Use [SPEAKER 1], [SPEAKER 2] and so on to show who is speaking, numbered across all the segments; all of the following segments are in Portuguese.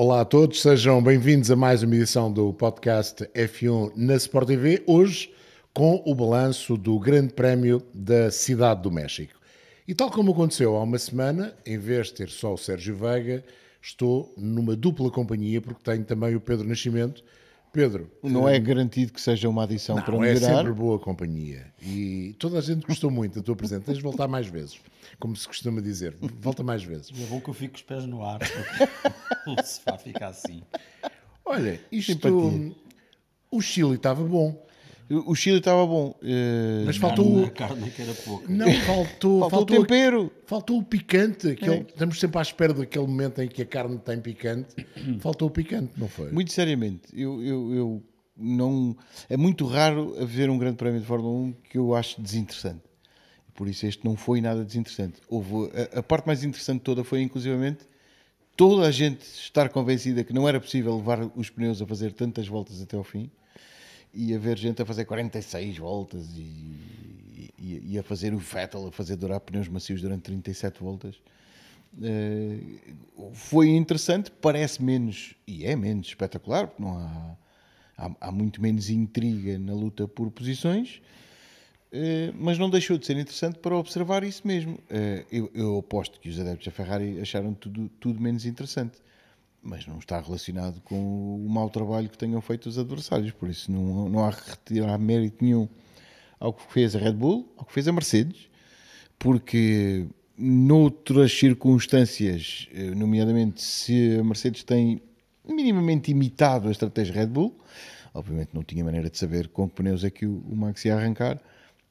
[SPEAKER 1] Olá a todos, sejam bem-vindos a mais uma edição do podcast F1 na Sport TV. Hoje com o balanço do Grande Prémio da Cidade do México. E tal como aconteceu há uma semana, em vez de ter só o Sérgio Veiga, estou numa dupla companhia porque tenho também o Pedro Nascimento. Pedro.
[SPEAKER 2] Não é garantido que seja uma adição
[SPEAKER 1] não,
[SPEAKER 2] para
[SPEAKER 1] é
[SPEAKER 2] melhorar.
[SPEAKER 1] É sempre boa companhia. E toda a gente gostou muito da tua presença. Tens de voltar mais vezes. Como se costuma dizer. Volta mais vezes.
[SPEAKER 3] É bom que eu fico com os pés no ar. o sofá fica assim.
[SPEAKER 1] Olha, isto. Simpatia. O Chile estava bom.
[SPEAKER 2] O Chile estava bom. Uh...
[SPEAKER 1] Mas faltou.
[SPEAKER 3] A carne que era pouco.
[SPEAKER 1] Não, faltou.
[SPEAKER 2] faltou, faltou o tempero.
[SPEAKER 1] Faltou o picante. Aquele, é. Estamos sempre à espera daquele momento em que a carne tem picante. faltou o picante, não foi?
[SPEAKER 2] Muito seriamente. Eu, eu, eu não. É muito raro haver um grande prémio de Fórmula 1 que eu acho desinteressante. Por isso este não foi nada desinteressante. Houve, a, a parte mais interessante toda foi, inclusivamente, toda a gente estar convencida que não era possível levar os pneus a fazer tantas voltas até ao fim e haver gente a fazer 46 voltas e, e, e, a fazer o Vettel a fazer durar pneus macios durante 37 voltas. Uh, foi interessante, parece menos, e é menos espetacular, porque não há, há, há muito menos intriga na luta por posições, uh, mas não deixou de ser interessante para observar isso mesmo. Uh, eu, eu aposto que os adeptos da Ferrari acharam tudo, tudo menos interessante mas não está relacionado com o mau trabalho que tenham feito os adversários, por isso não, não há retirar mérito nenhum ao que fez a Red Bull, ao que fez a Mercedes, porque noutras circunstâncias, eh, nomeadamente se a Mercedes tem minimamente imitado a estratégia Red Bull, obviamente não tinha maneira de saber com que pneus é que o Max ia arrancar,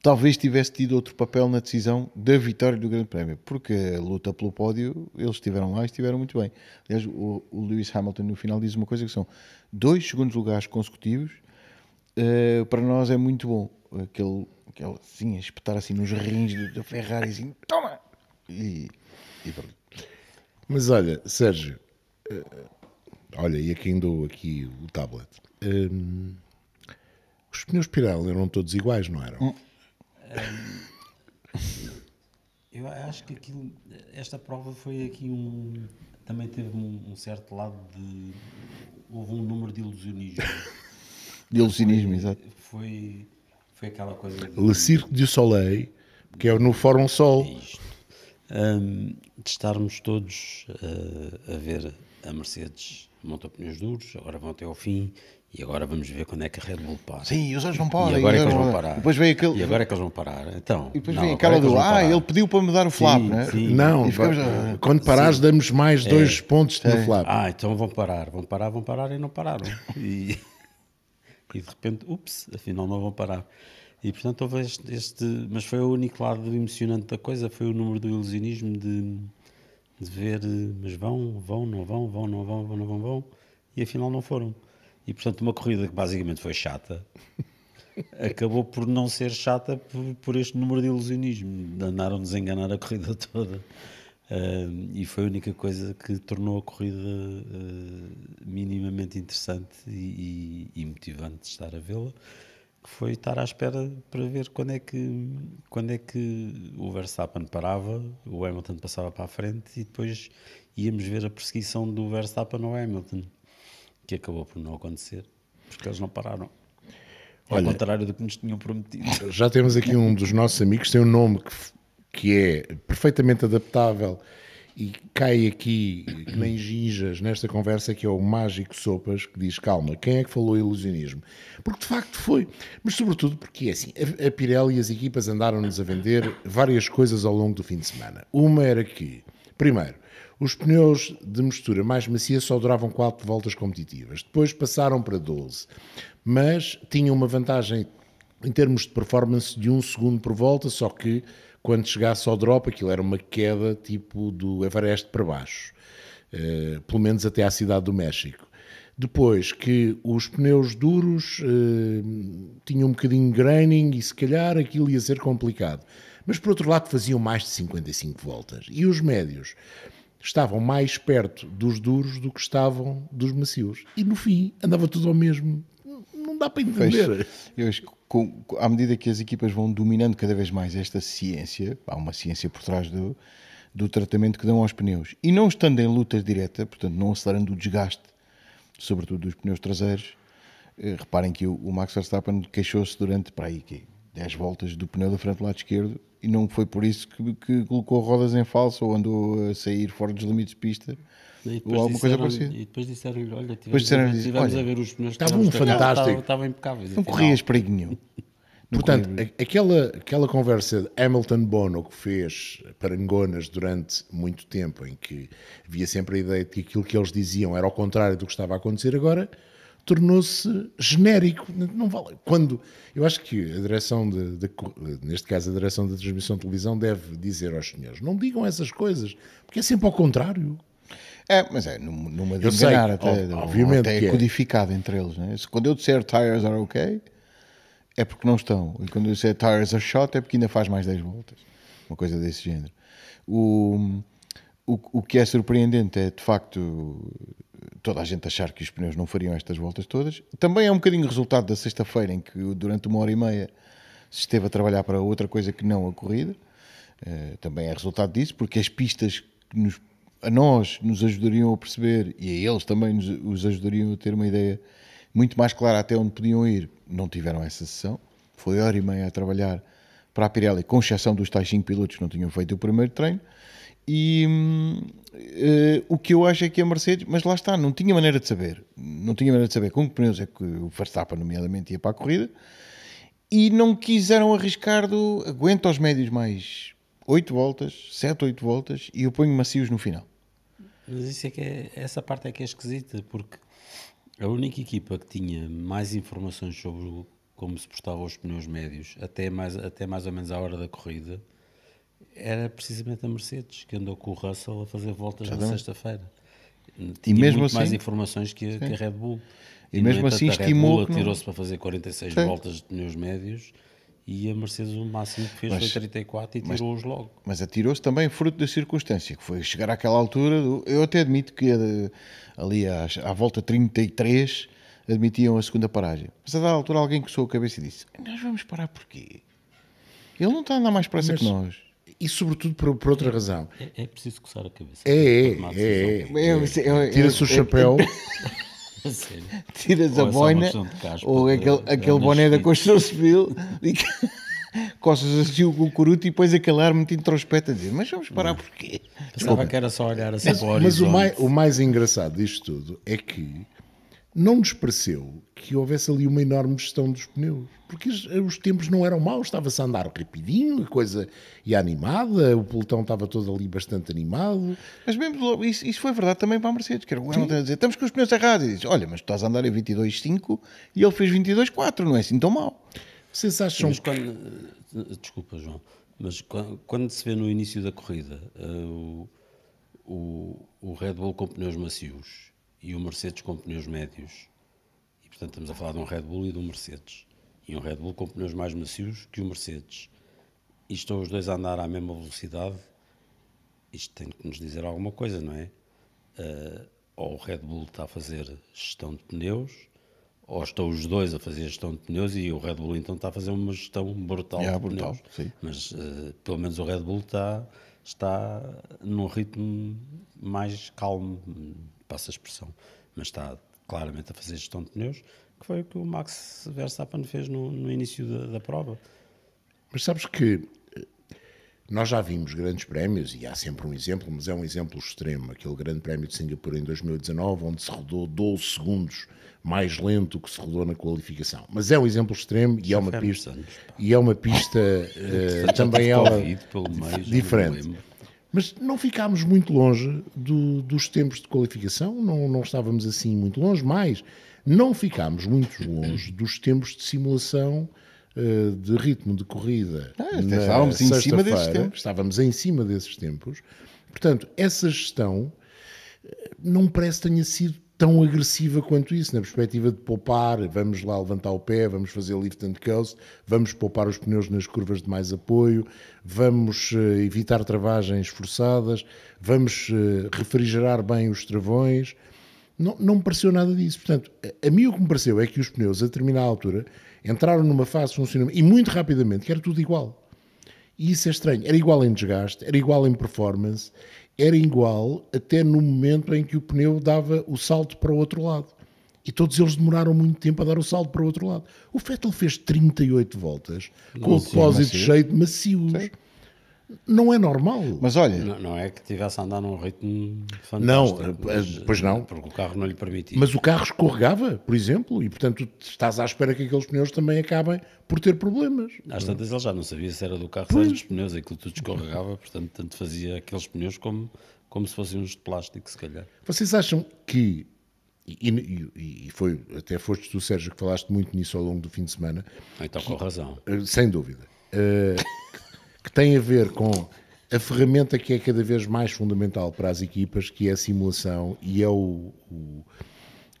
[SPEAKER 2] talvez tivesse tido outro papel na decisão da vitória do Grande Prémio, porque a luta pelo pódio, eles estiveram lá e estiveram muito bem. Aliás, o, o Lewis Hamilton no final diz uma coisa que são dois segundos lugares consecutivos, uh, para nós é muito bom. Aquele, aquele assim, a espetar assim nos rins da Ferrari, assim, toma! E, e
[SPEAKER 1] Mas olha, Sérgio, uh, olha, e aqui andou aqui o tablet. Um, os pneus Pirelli eram todos iguais, não eram? Hum
[SPEAKER 3] eu acho que aquilo, esta prova foi aqui um. Também teve um, um certo lado de. Houve um número de ilusionismo.
[SPEAKER 2] de ilusionismo, exato.
[SPEAKER 3] Foi, foi aquela coisa.
[SPEAKER 1] De, Le Cirque du Soleil, que é no Fórum Sol.
[SPEAKER 3] É um, de estarmos todos uh, a ver a Mercedes monta pneus duros, agora vão até ao fim e agora vamos ver quando é que a Red Bull para.
[SPEAKER 2] Sim, os outros não podem.
[SPEAKER 3] E agora é que eles vão parar.
[SPEAKER 2] Depois vem aquele...
[SPEAKER 3] E agora é que eles vão parar. Então,
[SPEAKER 2] e depois não, vem aquela é do, ah, ele pediu para mudar o flap, sim, né?
[SPEAKER 1] Sim. Não, ficamos... quando parares sim. damos mais é. dois pontos no flap.
[SPEAKER 3] Ah, então vão parar, vão parar, vão parar e não pararam. e, e de repente, ups, afinal não vão parar. E portanto houve este, este, mas foi o único lado emocionante da coisa, foi o número do ilusionismo de, de ver, mas vão, vão, não vão, vão, não vão, vão, não vão, vão, e afinal não foram. E portanto, uma corrida que basicamente foi chata, acabou por não ser chata por, por este número de ilusionismo. Andaram-nos a enganar a corrida toda. Uh, e foi a única coisa que tornou a corrida uh, minimamente interessante e, e, e, motivante de estar a vê-la, que foi estar à espera para ver quando é que quando é que o Verstappen parava, o Hamilton passava para a frente e depois íamos ver a perseguição do Verstappen ao Hamilton que acabou por não acontecer, porque eles não pararam. Ao Olha, contrário do que nos tinham prometido.
[SPEAKER 1] Já temos aqui um dos nossos amigos, tem um nome que, que é perfeitamente adaptável e cai aqui que nem ginjas nesta conversa que é o Mágico Sopas, que diz, calma, quem é que falou ilusionismo? Porque de facto foi, mas sobretudo porque é assim, a, a Pirelli e as equipas andaram-nos a vender várias coisas ao longo do fim de semana. Uma era que, primeiro, os pneus de mistura mais macia só duravam 4 voltas competitivas. Depois passaram para 12, mas tinham uma vantagem em termos de performance de 1 um segundo por volta, só que quando chegasse ao drop aquilo era uma queda tipo do Everest para baixo, uh, pelo menos até à cidade do México. Depois que os pneus duros uh, tinham um bocadinho de graining e se calhar aquilo ia ser complicado. Mas por outro lado faziam mais de 55 voltas. E os médios estavam mais perto dos duros do que estavam dos macios. E no fim andava tudo ao mesmo. Não dá para entender.
[SPEAKER 2] Eu acho que com, à medida que as equipas vão dominando cada vez mais esta ciência, há uma ciência por trás do, do tratamento que dão aos pneus. E não estando em luta direta, portanto, não acelerando o desgaste, sobretudo dos pneus traseiros, eh, reparem que o, o Max Verstappen queixou-se durante para aí que 10 voltas do pneu da frente do lado esquerdo e não foi por isso que, que colocou rodas em falso ou andou a sair fora dos limites de pista
[SPEAKER 3] E
[SPEAKER 2] ou alguma coisa
[SPEAKER 3] disseram-
[SPEAKER 2] parecida.
[SPEAKER 3] E depois disseram-lhe: Olha,
[SPEAKER 2] Depois
[SPEAKER 3] tivemos,
[SPEAKER 2] disseram-lhe,
[SPEAKER 3] a, ver- tivemos
[SPEAKER 2] olha,
[SPEAKER 3] a ver os pneus
[SPEAKER 1] estava um fantástico.
[SPEAKER 3] Estava, estava impecáveis.
[SPEAKER 2] Não
[SPEAKER 3] afinal.
[SPEAKER 2] corrias perigo nenhum.
[SPEAKER 1] Portanto, aquela, aquela conversa de Hamilton-Bono que fez parangonas durante muito tempo, em que havia sempre a ideia de que aquilo que eles diziam era ao contrário do que estava a acontecer agora, tornou-se genérico. Não vale. Quando, eu acho que a direção, de, de- neste caso a direção da transmissão de televisão, deve dizer aos senhores, não digam essas coisas, porque é sempre ao contrário.
[SPEAKER 2] É, mas é numa, de
[SPEAKER 1] Eu sei,
[SPEAKER 2] enganar até,
[SPEAKER 1] ob-
[SPEAKER 2] ou
[SPEAKER 1] obviamente
[SPEAKER 2] até é
[SPEAKER 1] é.
[SPEAKER 2] codificado entre eles. Né? Quando eu disser tires are ok, é porque não estão. E quando eu disser tires are shot, é porque ainda faz mais 10 voltas. Uma coisa desse género. O, o, o que é surpreendente é, de facto, toda a gente achar que os pneus não fariam estas voltas todas. Também é um bocadinho resultado da sexta-feira, em que durante uma hora e meia se esteve a trabalhar para outra coisa que não a corrida. Eh, também é resultado disso, porque as pistas que nos- a nós nos ajudariam a perceber e a eles também nos os ajudariam a ter uma ideia muito mais clara até onde podiam ir, não tiveram essa sessão. Foi hora e meia a trabalhar para a Pirelli, com exceção dos tais 5 pilotos que não tinham feito o primeiro treino. E eh, o que eu acho é que a Mercedes, mas lá está, não tinha maneira de saber, não tinha maneira de saber com que pneus é que o Verstappen, nomeadamente, ia para a corrida e não quiseram arriscar do aguenta aos médios mais 8 voltas, 7, 8 voltas e eu ponho macios no final.
[SPEAKER 3] Mas isso é que é, essa parte é que é esquisita, porque a única equipa que tinha mais informações sobre como se portavam os pneus médios, até mais, até mais ou menos à hora da corrida, era precisamente a Mercedes, que andou com o Russell a fazer voltas na sexta-feira. Tinha
[SPEAKER 2] mesmo
[SPEAKER 3] muito mais
[SPEAKER 2] assim-
[SPEAKER 3] informações que a, que a Red Bull.
[SPEAKER 2] E
[SPEAKER 3] no
[SPEAKER 2] mesmo
[SPEAKER 3] entanto,
[SPEAKER 2] assim
[SPEAKER 3] a Red
[SPEAKER 2] estimou
[SPEAKER 3] Bull atirou-se para fazer 46
[SPEAKER 2] Sim.
[SPEAKER 3] voltas de pneus médios e a Mercedes o máximo que fez
[SPEAKER 2] Mas-
[SPEAKER 3] foi 34 e tirou-os logo.
[SPEAKER 2] Mas atirou-se também fruto da circunstância, que foi chegar àquela altura. do- eu até admito que eh, ali às- à, volta 33 admitiam a segunda paragem. Mas a dada altura alguém coçou a cabeça e disse: Nós vamos parar porquê? Ele não está a andar mais pressa
[SPEAKER 1] Mas-
[SPEAKER 2] que nós.
[SPEAKER 1] E sobretudo por, por outra razão.
[SPEAKER 3] É, é preciso coçar a cabeça.
[SPEAKER 1] É, é,
[SPEAKER 3] decisão.
[SPEAKER 1] é.
[SPEAKER 2] Eu- eu-
[SPEAKER 1] Tira-se o chapéu.
[SPEAKER 2] Tiras
[SPEAKER 3] Ou
[SPEAKER 2] a
[SPEAKER 3] é
[SPEAKER 2] boina ou aquele, aquele boné da construção civil e que- coças assim o cucuruto e depois aquele ar muito introspecto a dizer mas vamos parar porquê?
[SPEAKER 3] Pensava que era só olhar assim
[SPEAKER 1] Mas,
[SPEAKER 3] para o
[SPEAKER 1] mas o, mais, o mais engraçado disto tudo é que não nos pareceu que houvesse ali uma enorme gestão dos pneus. Porque os, os tempos não eram maus, estava-se a andar rapidinho, a coisa ia animada, o pelotão estava todo ali bastante animado.
[SPEAKER 2] Mas mesmo isso, isso foi verdade também para a Mercedes, que era o Hamilton a dizer estamos com os pneus errados e diz, olha mas tu estás a andar em 22.5 e ele fez 22.4, não é assim tão mal
[SPEAKER 1] Vocês acham
[SPEAKER 3] Mas
[SPEAKER 1] que
[SPEAKER 3] quando, eh, desculpa, João, mas quando, quando se vê no início da corrida eh, o, o, o Red Bull com pneus macios e o Mercedes com pneus médios, e portanto estamos a falar de um Red Bull e de um Mercedes, e um Red Bull com pneus mais macios que o Mercedes, e estão os dois a andar à mesma velocidade, isto tem que nos dizer alguma coisa, não é? Eh, ou o Red Bull está a fazer gestão de pneus, ou estão os dois a fazer gestão de pneus e o Red Bull então está a fazer uma gestão brutal
[SPEAKER 2] Yeah,
[SPEAKER 3] de
[SPEAKER 2] brutal,
[SPEAKER 3] pneus.
[SPEAKER 2] sim.
[SPEAKER 3] Mas eh, pelo menos o Red Bull está, está num ritmo mais calmo, passa a expressão, mas está claramente a fazer gestão de pneus, que foi o que o Max Verstappen fez no, no início da, da prova.
[SPEAKER 1] Mas sabes que eh, nós já vimos grandes prémios, e há sempre um exemplo, mas é um exemplo extremo, aquele grande prémio de Singapura em 2019, onde se rodou 12 segundos mais lento que se rodou na qualificação. Mas é um exemplo extremo e é uma pista, e é uma pista
[SPEAKER 3] Já
[SPEAKER 1] também ela
[SPEAKER 3] Covid meio,
[SPEAKER 1] diferente. Mas não ficámos muito longe do- dos tempos de qualificação, não, não estávamos assim muito longe, mas não ficámos muito longe dos tempos de simulação eh, de ritmo de corrida.
[SPEAKER 2] Ah, estávamos em cima desses tempos.
[SPEAKER 1] Estávamos em cima desses tempos. Portanto, essa gestão eh, não parece que tenha sido tão agressiva quanto isso, na perspectiva de poupar, vamos lá levantar o pé, vamos fazer lift and coast, vamos poupar os pneus nas curvas de mais apoio, vamos eh, evitar travagens forçadas, vamos eh, refrigerar bem os travões. Não, não me pareceu nada disso. Portanto, a, a mim o que me pareceu é que os pneus, a determinada altura, entraram numa fase de funcionamento, e muito rapidamente, que era tudo igual. E isso é estranho. Era igual em desgaste, era igual em performance, era igual até no momento em que o pneu dava o salto para o outro lado. E todos eles demoraram muito tempo a dar o salto para o outro lado. O Vettel fez 38 voltas com o depósito cheio de macios. Não é normal.
[SPEAKER 2] Mas olha,
[SPEAKER 3] Não, não é que tivesse a andar num ritmo
[SPEAKER 1] Não,
[SPEAKER 3] fantástico.
[SPEAKER 1] eh, pois não.
[SPEAKER 3] Porque o carro não lhe permitia.
[SPEAKER 1] Mas o carro escorregava, por exemplo, e portanto tu estás à espera que aqueles pneus também acabem por ter problemas.
[SPEAKER 3] Às tantas ele já não sabia se era do carro, se era dos pneus, aquilo tudo escorregava, portanto, tanto fazia aqueles pneus como, como se fossem uns de plástico, se calhar.
[SPEAKER 1] Vocês acham que, e, e- e foi, até foste tu, Sérgio, que falaste muito nisso ao longo do fim de semana,
[SPEAKER 3] Então, com razão.
[SPEAKER 1] eh, sem dúvida, eh, que tem a ver com a ferramenta que é cada vez mais fundamental para as equipas, que é a simulação e é o, o-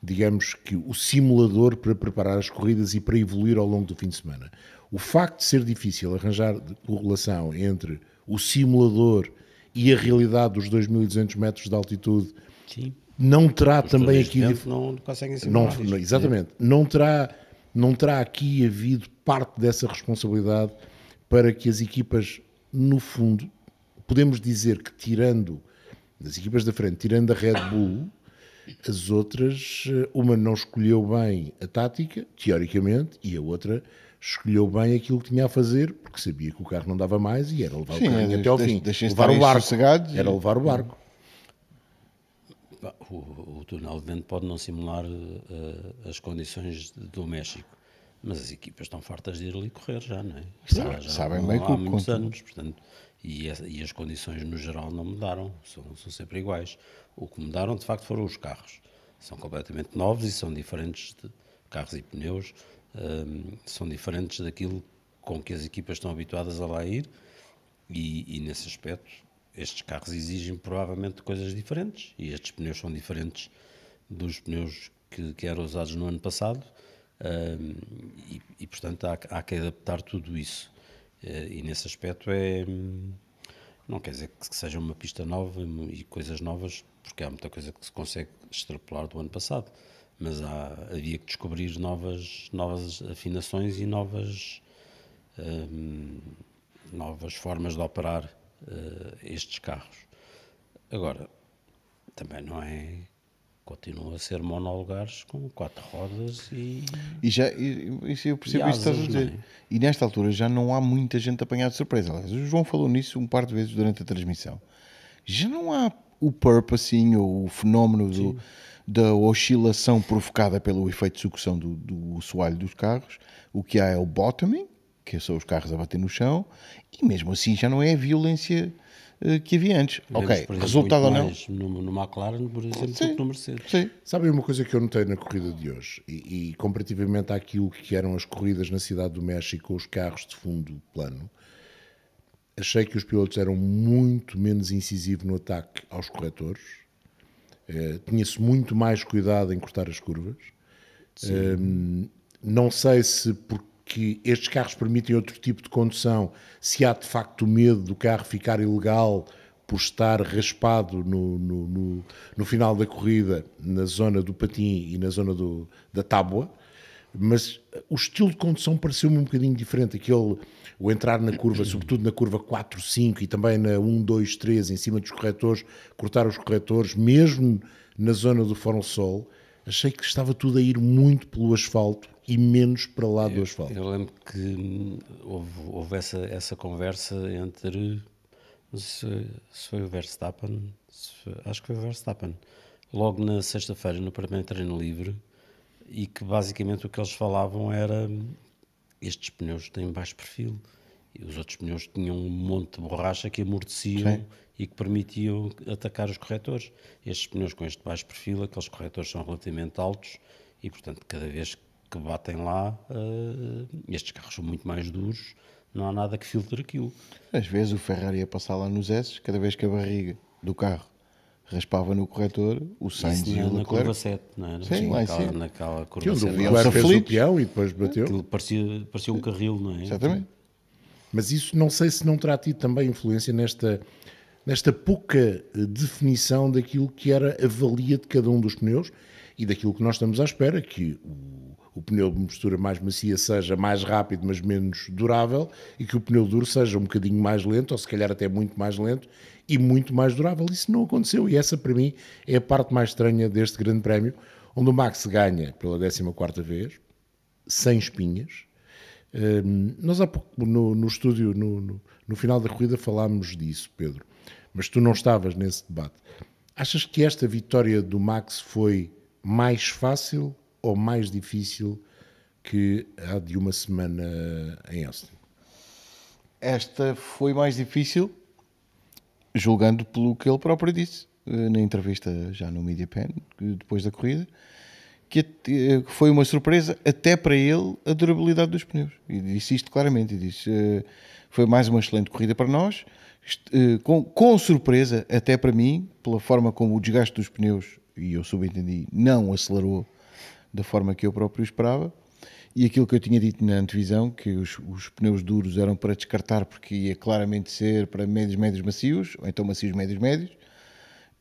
[SPEAKER 1] digamos que o simulador para preparar as corridas e para evoluir ao longo do fim de semana. O facto de ser difícil arranjar correlação entre o simulador e a realidade dos 2.200 metros de altitude
[SPEAKER 3] Sim.
[SPEAKER 1] não terá também
[SPEAKER 3] Neste
[SPEAKER 1] aqui
[SPEAKER 3] não conseguem
[SPEAKER 1] não,
[SPEAKER 3] simular isto.
[SPEAKER 1] exatamente. Não terá, não terá aqui havido parte dessa responsabilidade para que as equipas, no fundo, podemos dizer que tirando das equipas da frente, tirando a Red Bull, as outras, eh, uma não escolheu bem a tática, teoricamente, e a outra escolheu bem aquilo que tinha a fazer, porque sabia que o carro não dava mais e era levar
[SPEAKER 2] Sim,
[SPEAKER 1] o carrinho
[SPEAKER 2] é,
[SPEAKER 1] até ao fim. levar o barco. Era
[SPEAKER 2] e-
[SPEAKER 1] levar o barco.
[SPEAKER 3] O, o túnel de vento pode não simular eh, as condições do México, mas as equipas estão fartas de ir ali correr já, não é?
[SPEAKER 2] Sabem-
[SPEAKER 3] Já-
[SPEAKER 2] sabem bem
[SPEAKER 3] há muitos
[SPEAKER 2] conteúdo-
[SPEAKER 3] anos, portanto, e, essa- e as condições no geral não mudaram, são, são sempre iguais. O que mudaram de facto foram os carros. São completamente novos e são diferentes de carros e pneus, hum, são diferentes daquilo com que as equipas estão habituadas a lá ir e, e nesse aspecto estes carros exigem provavelmente coisas diferentes e estes pneus são diferentes dos pneus que, que eram usados no ano passado e, e, portanto há, há que adaptar tudo isso Eh, e nesse aspecto é hum, não quer dizer que seja uma pista nova e coisas novas porque há muita coisa que se consegue extrapolar do ano passado mas há, havia que descobrir novas, novas afinações e novas novas formas de operar eh, estes carros. Agora, também não é. Continua a ser monolugares com quatro rodas e.
[SPEAKER 2] E já, e- isso eu percebo isso que estás a dizer.
[SPEAKER 3] é?
[SPEAKER 2] E nesta altura já não há muita gente apanhada de surpresa. Aliás, o João falou nisso um par de vezes durante a transmissão. Já não há o purposing ou o fenómeno do- da oscilação provocada pelo efeito de sucção do, do soalho dos carros. O que há é o bottoming, que são os carros a bater no chão, e mesmo assim já não é a violência que havia antes.
[SPEAKER 3] vemos,
[SPEAKER 2] ok,
[SPEAKER 3] exemplo,
[SPEAKER 2] resultado ou não?
[SPEAKER 3] No, no McLaren, por exemplo,
[SPEAKER 2] Sim.
[SPEAKER 3] do que no Mercedes.
[SPEAKER 2] Sim.
[SPEAKER 1] Sabem uma coisa que eu notei na corrida de hoje, e, e comparativamente àquilo que eram as corridas na cidade do México os carros de fundo plano, achei que os pilotos eram muito menos incisivos no ataque aos corretores, Eh, tinha-se muito mais cuidado em cortar as curvas. Hum, não sei se porque estes carros permitem outro tipo de condução, se há de facto medo do carro ficar ilegal por estar raspado no, no, no- no final da corrida, na zona do patim e na zona do- da tábua, mas o estilo de condução pareceu-me um bocadinho diferente. Aquele, o entrar na curva, sobretudo na curva 4, 5 e também na 1, 2, 3, em cima dos corretores, cortar os corretores, mesmo na zona do Fórmula Sol, achei que estava tudo a ir muito pelo asfalto e menos para lá do asfalto.
[SPEAKER 3] Eu lembro que hum, houve, houve essa, essa conversa entre. Não sei se, foi o Verstappen. foi- acho que foi o Verstappen. Logo na sexta-feira, no primeiro treino livre, e que basicamente o que eles falavam era: estes pneus têm baixo perfil. E os outros pneus tinham um monte de borracha que amorteciam
[SPEAKER 2] Sim.
[SPEAKER 3] e que permitiam atacar os corretores. Estes pneus com este baixo perfil, aqueles corretores são relativamente altos e, portanto, cada vez que batem lá, eh, estes carros são muito mais duros, não há nada que filtre aquilo.
[SPEAKER 2] Às vezes o Ferrari ia passar lá nos S, cada vez que a barriga do carro raspava no corretor, o Sainz e
[SPEAKER 3] na,
[SPEAKER 2] o
[SPEAKER 3] na curva
[SPEAKER 2] Leclerc
[SPEAKER 3] 7, não era?
[SPEAKER 2] Sim, lá
[SPEAKER 3] naquela,
[SPEAKER 2] cima.
[SPEAKER 3] naquela
[SPEAKER 1] Que
[SPEAKER 3] curva
[SPEAKER 1] onde o
[SPEAKER 3] 7.
[SPEAKER 2] Eles
[SPEAKER 1] Leclerc fez o peão e depois bateu.
[SPEAKER 3] Aquilo parecia, parecia um carril, não é?
[SPEAKER 2] Exatamente.
[SPEAKER 1] Mas isso não sei se não terá tido também influência nesta, nesta pouca eh, definição daquilo que era a valia de cada um dos pneus e daquilo que nós estamos à espera, que o, o pneu de mistura mais macia seja mais rápido, mas menos durável, e que o pneu duro seja um bocadinho mais lento, ou se calhar até muito mais lento, e muito mais durável. Isso não aconteceu, e essa para mim é a parte mais estranha deste grande prémio, onde o Max ganha pela 14 vez, sem espinhas. Um, nós há pouco no, no estúdio, no, no, no final da corrida, falámos disso, Pedro, mas tu não estavas nesse debate. Achas que esta vitória do Max foi mais fácil ou mais difícil que a de uma semana em Austin?
[SPEAKER 2] Esta foi mais difícil, julgando pelo que ele próprio disse eh, na entrevista já no Media Pen, depois da corrida, que foi uma surpresa até para ele a durabilidade dos pneus. E disse isto claramente, disse eh, foi mais uma excelente corrida para nós, eh, com, com surpresa até para mim, pela forma como o desgaste dos pneus, e eu subentendi, não acelerou da forma que eu próprio esperava. E aquilo que eu tinha dito na antevisão, que os, os, pneus duros eram para descartar porque ia claramente ser para médios, médios, macios, ou então macios, médios, médios,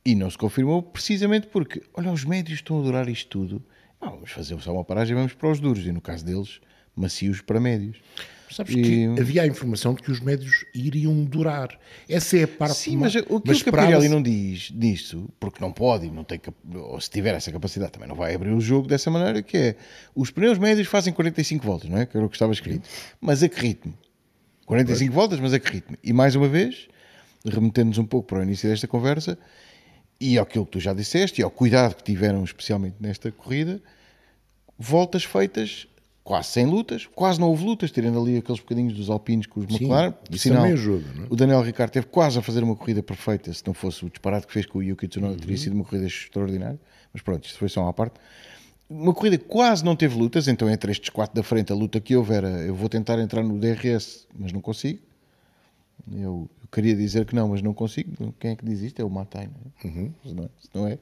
[SPEAKER 2] e não se confirmou precisamente porque, olha, os médios estão a durar isto tudo, vamos fazer só uma paragem vamos para os duros, e no caso deles, macios para médios.
[SPEAKER 1] Sabes e... que havia a informação de que os médios iriam durar. Essa é a parte
[SPEAKER 2] Sim, mas o que, que a Pirelli não diz nisso, porque não pode, não tem, ou se tiver essa capacidade, também não vai abrir o jogo dessa maneira, que é os pneus médios fazem 45 voltas, não é? Que era o que estava escrito. Mas a que ritmo? 45 pois. voltas, mas a que ritmo? E mais uma vez, remetendo-nos um pouco para o início desta conversa, e aquilo que tu já disseste, e ao cuidado que tiveram especialmente nesta corrida, voltas feitas quase sem lutas, quase não houve lutas, tirando ali aqueles bocadinhos dos alpinos com os McLaren.
[SPEAKER 1] Sim, isso sinal, também ajuda. Não é?
[SPEAKER 2] O Daniel Ricciardo teve quase a fazer uma corrida perfeita, se não fosse o disparate que fez com o Yuki Tsunoda, uhum. teria sido uma corrida extraordinária. Mas pronto, isto foi só uma parte. Uma corrida quase não teve lutas, então entre estes quatro da frente, a luta que houve era, eu vou tentar entrar no DRS, mas não consigo. Eu, eu queria dizer que não, mas não consigo. Quem é que diz isto? É o Matai, não é? Uhum. Se, não é? se não é,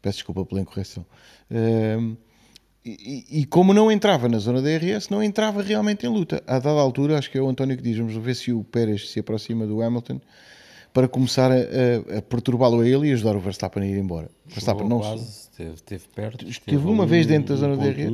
[SPEAKER 2] peço desculpa pela incorreção. Um, e, e, como não entrava na zona DRS, não entrava realmente em luta. A dada altura, acho que é o António que diz: vamos ver se o Pérez se aproxima do Hamilton para começar a, a, a perturbá-lo a ele e ajudar o Verstappen a ir embora. Verstappen
[SPEAKER 3] não quase, teve, teve perto.
[SPEAKER 2] Esteve uma um, vez dentro da zona um, DRS.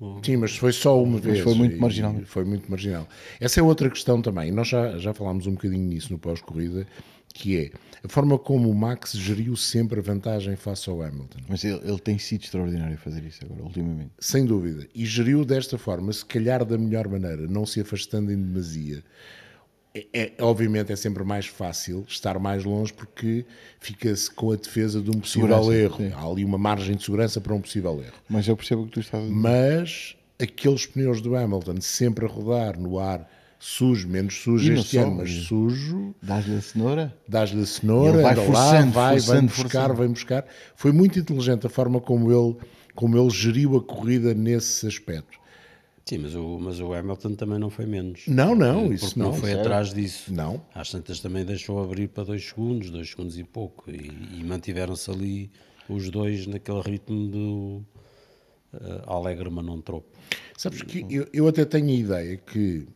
[SPEAKER 1] Um, Sim, mas foi só uma vez.
[SPEAKER 2] Mas foi muito marginal.
[SPEAKER 1] Foi muito marginal. Essa é outra questão também. Nós já, já falámos um bocadinho nisso no pós-corrida, que é a forma como o Max geriu sempre a vantagem face ao Hamilton.
[SPEAKER 2] Mas ele, ele, tem sido extraordinário a fazer isso agora, ultimamente.
[SPEAKER 1] Sem dúvida. E geriu desta forma, se calhar da melhor maneira, não se afastando em demasia. É, é, obviamente é sempre mais fácil estar mais longe porque fica-se com a defesa de um possível segurança, erro. Sim. Há ali uma margem de segurança para um possível erro.
[SPEAKER 2] Mas eu percebo o que tu estás a dizer.
[SPEAKER 1] Mas aqueles pneus do Hamilton sempre a rodar no ar sujo, menos sujo este ano, mas sujo.
[SPEAKER 2] Dás-lhe a cenoura?
[SPEAKER 1] Dás-lhe a cenoura, vai forçando, lá, vai, forçando, vai buscar, forçando. vai buscar. Foi muito inteligente a forma como ele, como ele geriu a corrida nesse aspecto.
[SPEAKER 3] Sim, mas o, mas o Hamilton também não foi menos.
[SPEAKER 1] Não, não, isso
[SPEAKER 3] não.
[SPEAKER 1] não
[SPEAKER 3] foi atrás disso.
[SPEAKER 1] Não.
[SPEAKER 3] Às tantas também deixou abrir para dois segundos, dois segundos e pouco. E, e mantiveram-se ali os dois naquele ritmo do uh, alegre, mas não tropo.
[SPEAKER 1] Sabes que eu, eu até tenho a ideia que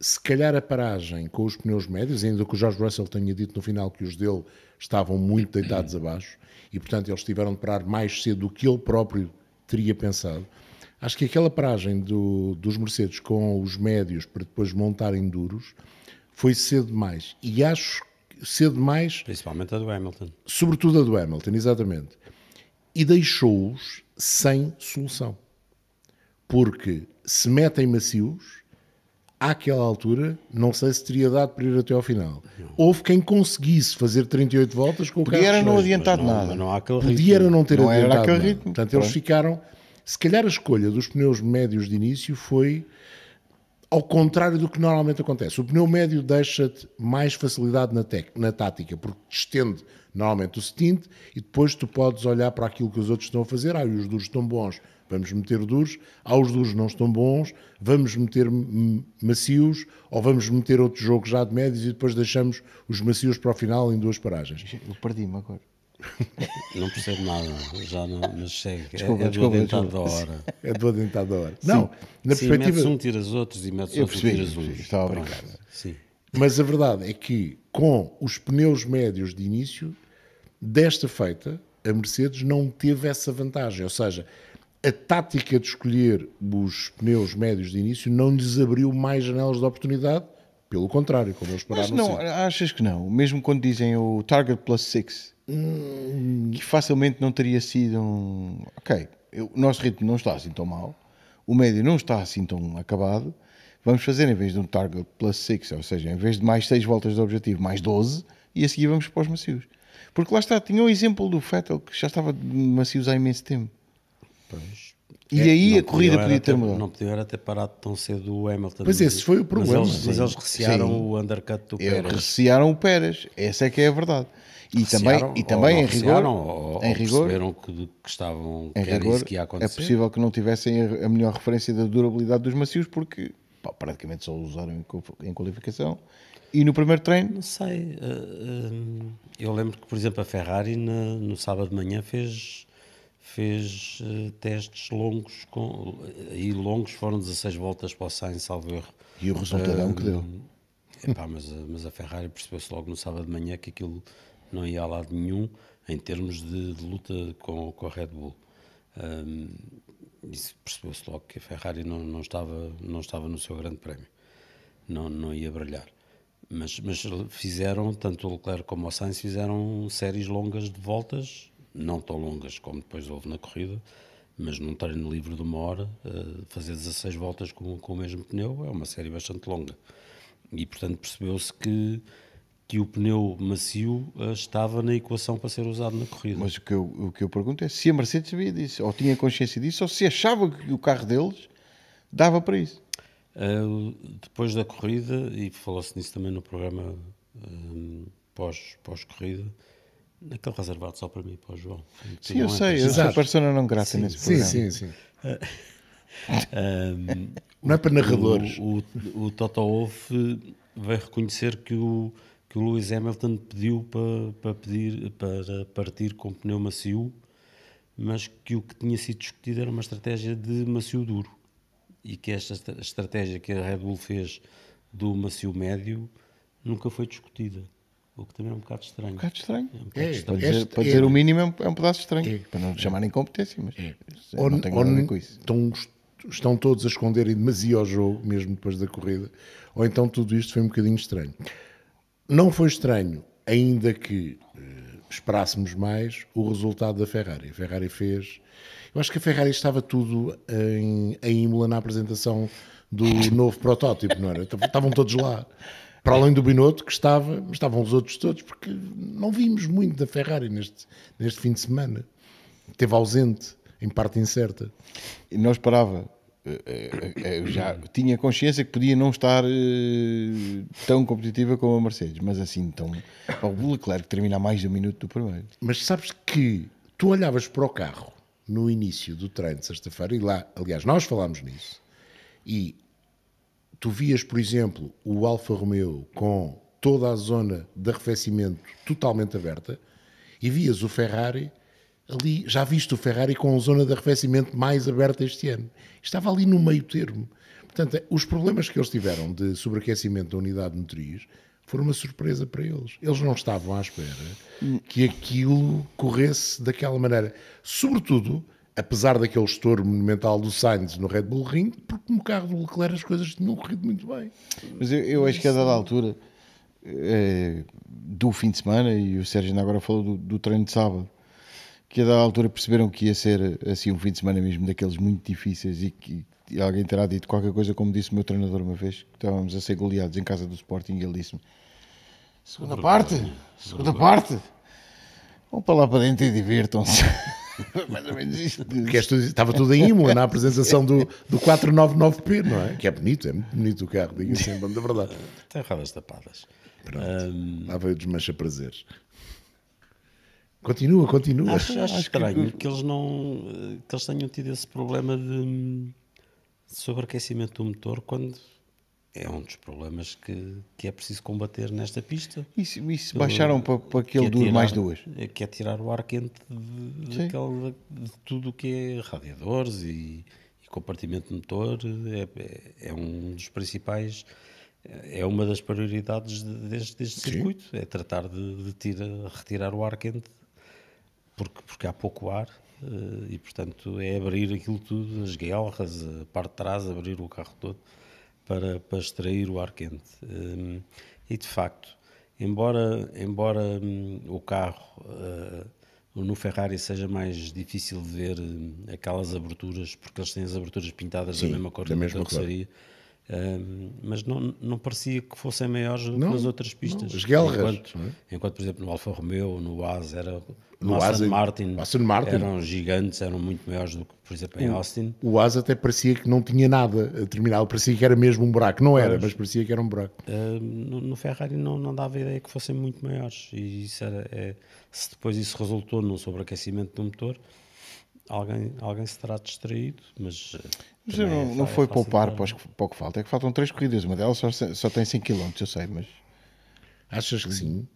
[SPEAKER 1] se calhar a paragem com os pneus médios, ainda que o George Russell tenha dito no final que os dele estavam muito deitados abaixo e, portanto, eles tiveram de parar mais cedo do que ele próprio teria pensado. Acho que aquela paragem do, dos Mercedes com os médios para depois montarem duros foi cedo demais. E acho cedo demais.
[SPEAKER 3] Principalmente a do Hamilton.
[SPEAKER 1] Sobretudo a do Hamilton, exatamente. E deixou-os sem solução. Porque se metem macios àquela altura, não sei se teria dado para ir até ao final. Não. Houve quem conseguisse fazer 38 voltas com o
[SPEAKER 2] Podia era não adiantar nada.
[SPEAKER 3] Não há
[SPEAKER 1] Podia era não ter não adiantado nada. Ritmo. Portanto, eles ficaram... Se calhar a escolha dos pneus médios de início foi ao contrário do que normalmente acontece. O pneu médio deixa-te mais facilidade na, na tática, porque estende normalmente o stint e depois tu podes olhar para aquilo que os outros estão a fazer. Ah, os duros estão bons, vamos meter duros, aos duros não estão bons, vamos meter macios ou vamos meter outro jogo já de médios e depois deixamos os macios para o final em duas paragens.
[SPEAKER 2] Eu perdi-me agora.
[SPEAKER 3] Não percebo nada, já não, mas segue. Desculpa, é, é desculpa, do adentado da hora.
[SPEAKER 1] É do adentado da hora.
[SPEAKER 3] Não, na Sim, perspectiva. Metes um, tiras outros e metes outros, tiras um.
[SPEAKER 2] Estava a brincar.
[SPEAKER 3] Sim.
[SPEAKER 1] Mas a verdade é que com os pneus médios de início, desta feita, a Mercedes não teve essa vantagem. Ou seja, a tática de escolher os pneus médios de início não lhes abriu mais janelas de oportunidade, pelo contrário, como eles
[SPEAKER 2] Mas
[SPEAKER 1] pararam
[SPEAKER 2] não,
[SPEAKER 1] sempre.
[SPEAKER 2] achas que não? Mesmo quando dizem o Target Plus 6, que facilmente não teria sido um. Ok, eu- o nosso ritmo não está assim tão mal, o médio não está assim tão acabado. Vamos fazer em vez de um Target Plus 6, ou seja, em vez de mais 6 voltas de objetivo, mais 12, e a seguir vamos para os macios. Porque lá está, tinha o exemplo do Vettel que já estava de macios há imenso tempo.
[SPEAKER 3] Pois.
[SPEAKER 2] E aí
[SPEAKER 3] Não
[SPEAKER 2] a corrida podia
[SPEAKER 3] era
[SPEAKER 2] ter mudado.
[SPEAKER 3] Não podiam ter parado tão cedo o Hamilton.
[SPEAKER 1] Pois esse foi o problema.
[SPEAKER 3] Mas eles, mas eles recearam
[SPEAKER 2] Sim.
[SPEAKER 3] o undercut do
[SPEAKER 2] Eles
[SPEAKER 3] Pérez.
[SPEAKER 2] recearam o Pérez, essa é que é a verdade. E também,
[SPEAKER 3] Recearam,
[SPEAKER 2] e também em rigor,
[SPEAKER 3] ou,
[SPEAKER 2] em
[SPEAKER 3] ou
[SPEAKER 2] rigor,
[SPEAKER 3] perceberam que, que estavam que
[SPEAKER 2] em
[SPEAKER 3] era
[SPEAKER 2] rigor,
[SPEAKER 3] que ia
[SPEAKER 2] é
[SPEAKER 3] acontecer.
[SPEAKER 2] possível que não tivessem a a melhor referência da durabilidade dos macios, porque pá, praticamente só usaram em qualificação. E no primeiro treino,
[SPEAKER 3] Não sei. eh, eh, eu lembro que, por exemplo, a Ferrari na- no sábado de manhã fez, fez eh, testes longos. Com, e longos foram 16 voltas para o Sainz, salvo erro.
[SPEAKER 2] e o resultadão que deu.
[SPEAKER 3] Epá, mas, a- mas a Ferrari percebeu-se logo no sábado de manhã que aquilo não ia a lado nenhum em termos de, de luta com, com a Red Bull. Isso percebeu-se logo que a Ferrari não, não, estava, não estava no seu grande prémio, não, não ia brilhar. Mas, mas fizeram, tanto o Leclerc como o Sainz fizeram séries longas de voltas, não tão longas como depois houve na corrida, mas num treino livre de uma hora, eh, fazer 16 voltas com, com o mesmo pneu é uma série bastante longa. E portanto percebeu-se que, que o pneu macio eh, estava na equação para ser usado na corrida.
[SPEAKER 2] Mas o que, eu, o que eu pergunto é se a Mercedes sabia disso, ou tinha consciência disso, ou se achava que o carro deles dava para isso.
[SPEAKER 3] Uh, depois da corrida, e falou-se nisso também no programa um, pós, naquele reservado só para mim para o João.
[SPEAKER 2] Sim, eu sei, eu sou persona não grata nesse
[SPEAKER 1] Sim,
[SPEAKER 2] programa.
[SPEAKER 1] sim, sim.
[SPEAKER 3] Um,
[SPEAKER 1] Não é para narradores.
[SPEAKER 3] O, o, o Toto Wolff veio reconhecer que o, que o Lewis Hamilton pediu para, para, pedir, para partir com pneu macio, mas que o que tinha sido discutido era uma estratégia de macio duro. E que esta estra- estratégia que a Red Bull fez do macio médio nunca foi discutida. O que também é um bocado estranho.
[SPEAKER 2] Um bocado estranho.
[SPEAKER 3] É um bocado
[SPEAKER 1] É,
[SPEAKER 3] estranho.
[SPEAKER 2] Para, dizer,
[SPEAKER 1] Este
[SPEAKER 2] para
[SPEAKER 1] é-
[SPEAKER 2] dizer o mínimo é um, é um pedaço estranho.
[SPEAKER 1] É.
[SPEAKER 2] Para não lhe chamarem incompetência, mas não tem
[SPEAKER 1] ou
[SPEAKER 2] nada a ver com isso.
[SPEAKER 1] estão, estão todos a esconderem demasiado o jogo, mesmo depois da corrida, ou então tudo isto foi um bocadinho estranho. Não foi estranho, ainda que eh, esperássemos mais, o resultado da Ferrari. A Ferrari fez. Eu acho que a Ferrari estava tudo em, em Imola na apresentação do novo protótipo, não era? Estavam todos lá. Para além do Binotto, que estava, estavam os outros todos, porque não vimos muito da Ferrari neste, neste fim de semana. Esteve ausente, em parte incerta.
[SPEAKER 2] E não esperava. eh, eh, eh, Eu já tinha consciência que podia não estar tão competitiva como a Mercedes, mas assim, tão. O Leclerc termina mais de um minuto do primeiro.
[SPEAKER 1] Mas sabes que tu olhavas para o carro no início do treino de sexta-feira, e lá, aliás, nós falámos nisso, e tu vias, por exemplo, o Alfa Romeo com toda a zona de arrefecimento totalmente aberta, e vias o Ferrari ali, já viste o Ferrari com a zona de arrefecimento mais aberta este ano. Estava ali no meio termo. Portanto, os problemas que eles tiveram de sobreaquecimento da unidade de motriz foram uma surpresa para eles. Eles não estavam à espera que aquilo corresse daquela maneira. Sobretudo, apesar daquele estouro monumental do Sainz no Red Bull Ring, porque no carro do Leclerc as coisas tinham corrido muito bem.
[SPEAKER 2] Mas eu, eu acho que a dada altura eh, do fim de semana, e o Sérgio ainda agora falou do, do treino de sábado, que a dada altura perceberam que ia ser assim um fim de semana mesmo daqueles muito difíceis e que e alguém terá dito qualquer coisa, como disse o meu treinador uma vez, que estávamos a ser goleados em casa do Sporting e ele disse-me segunda parte, segunda parte, vão para lá para dentro e divirtam-se. Mais ou menos isto.
[SPEAKER 1] Estava tudo em Imola na apresentação do, do 499P, não é? Que é bonito, é muito bonito o carro, diga-se em banda verdade.
[SPEAKER 3] Tem rodas tapadas.
[SPEAKER 1] Pronto, lá veio o desmancha prazeres. Continua, continua.
[SPEAKER 3] Acho, acho estranho que, eles não que eles tenham tido esse problema de, sobreaquecimento do motor quando é um dos problemas que, que é preciso combater nesta pista.
[SPEAKER 2] E se, baixaram para, para que ele
[SPEAKER 3] é
[SPEAKER 2] dure
[SPEAKER 3] tirar-
[SPEAKER 2] mais duas?
[SPEAKER 3] é Que é tirar o ar quente de, daquele- de tudo o que é radiadores e, e compartimento de motor. É, é, é um dos principais, é uma das prioridades de- deste, deste circuito, é tratar de, de tira- retirar o ar quente porque, porque há pouco ar eh, e, portanto, é abrir aquilo tudo, as guelras, a parte de trás, abrir o carro todo para, para extrair o ar quente. Eh, e, de facto, embora, embora hum, o carro uh, no Ferrari seja mais difícil de ver hum, aquelas aberturas, porque eles têm as aberturas pintadas
[SPEAKER 1] Sim,
[SPEAKER 3] da mesma cor
[SPEAKER 1] da
[SPEAKER 3] da
[SPEAKER 1] mesma
[SPEAKER 3] carroceria. Mas não, não parecia que fossem maiores do que
[SPEAKER 1] Não,
[SPEAKER 3] nas outras pistas.
[SPEAKER 1] as guelras,
[SPEAKER 3] enquanto,
[SPEAKER 1] não é?
[SPEAKER 3] enquanto, por exemplo, no Alfa Romeo, no AS, era, no,
[SPEAKER 1] No
[SPEAKER 3] Aston, Martin,
[SPEAKER 1] Aston Martin.
[SPEAKER 3] eram gigantes, eram muito maiores do que, por exemplo, em Austin.
[SPEAKER 1] O Asa até parecia que não tinha nada a terminar, parecia que era mesmo um buraco. Não era, mas parecia que era um buraco.
[SPEAKER 3] Uh, no, no Ferrari não, não dava ideia que fossem muito maiores e isso era, é, se depois isso resultou num sobreaquecimento do motor alguém, alguém se terá distraído mas, uh,
[SPEAKER 2] Mas não,
[SPEAKER 3] é
[SPEAKER 2] não
[SPEAKER 3] fa-
[SPEAKER 2] foi
[SPEAKER 3] é
[SPEAKER 2] poupar para, para o que falta. É que faltam três corridas. Uma delas só, só tem 100 km, eu sei, mas...
[SPEAKER 1] Achas que sim?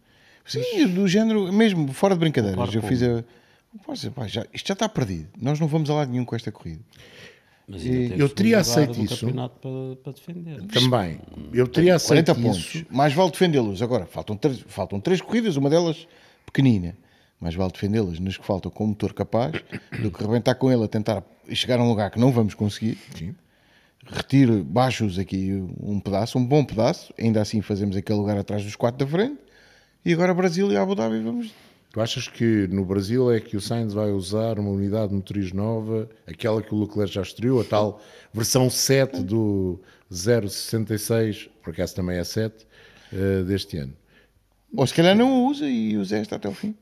[SPEAKER 2] Sim, do género, mesmo fora de brincadeiras.
[SPEAKER 3] Poupar
[SPEAKER 2] Eu fiz a... Pois, pá, já, isto já está perdido. Nós não vamos a lado nenhum com esta corrida.
[SPEAKER 1] eu teria aceito isso.
[SPEAKER 3] campeonato para, para defender
[SPEAKER 1] Também. Eu teria aceito
[SPEAKER 2] 40 pontos.
[SPEAKER 1] isso.
[SPEAKER 2] Mais vale defendê-los. Agora, faltam três, faltam três corridas, uma delas pequenina. Mais vale defendê-las nas que faltam com o motor capaz do que rebentar com ele a tentar chegar a um lugar que não vamos conseguir.
[SPEAKER 1] Sim.
[SPEAKER 2] Retiro baixos aqui um pedaço, um bom pedaço. Ainda assim fazemos aquele lugar atrás dos quatro da frente. E agora Brasil e Abu Dhabi vamos.
[SPEAKER 1] Tu achas que no Brasil é que o Sainz vai usar uma unidade de motriz nova, aquela que o Leclerc já estreou, a tal versão 7 do 066, por acaso também é 7, eh, deste ano?
[SPEAKER 2] Ou se calhar não usa e usa esta até o fim.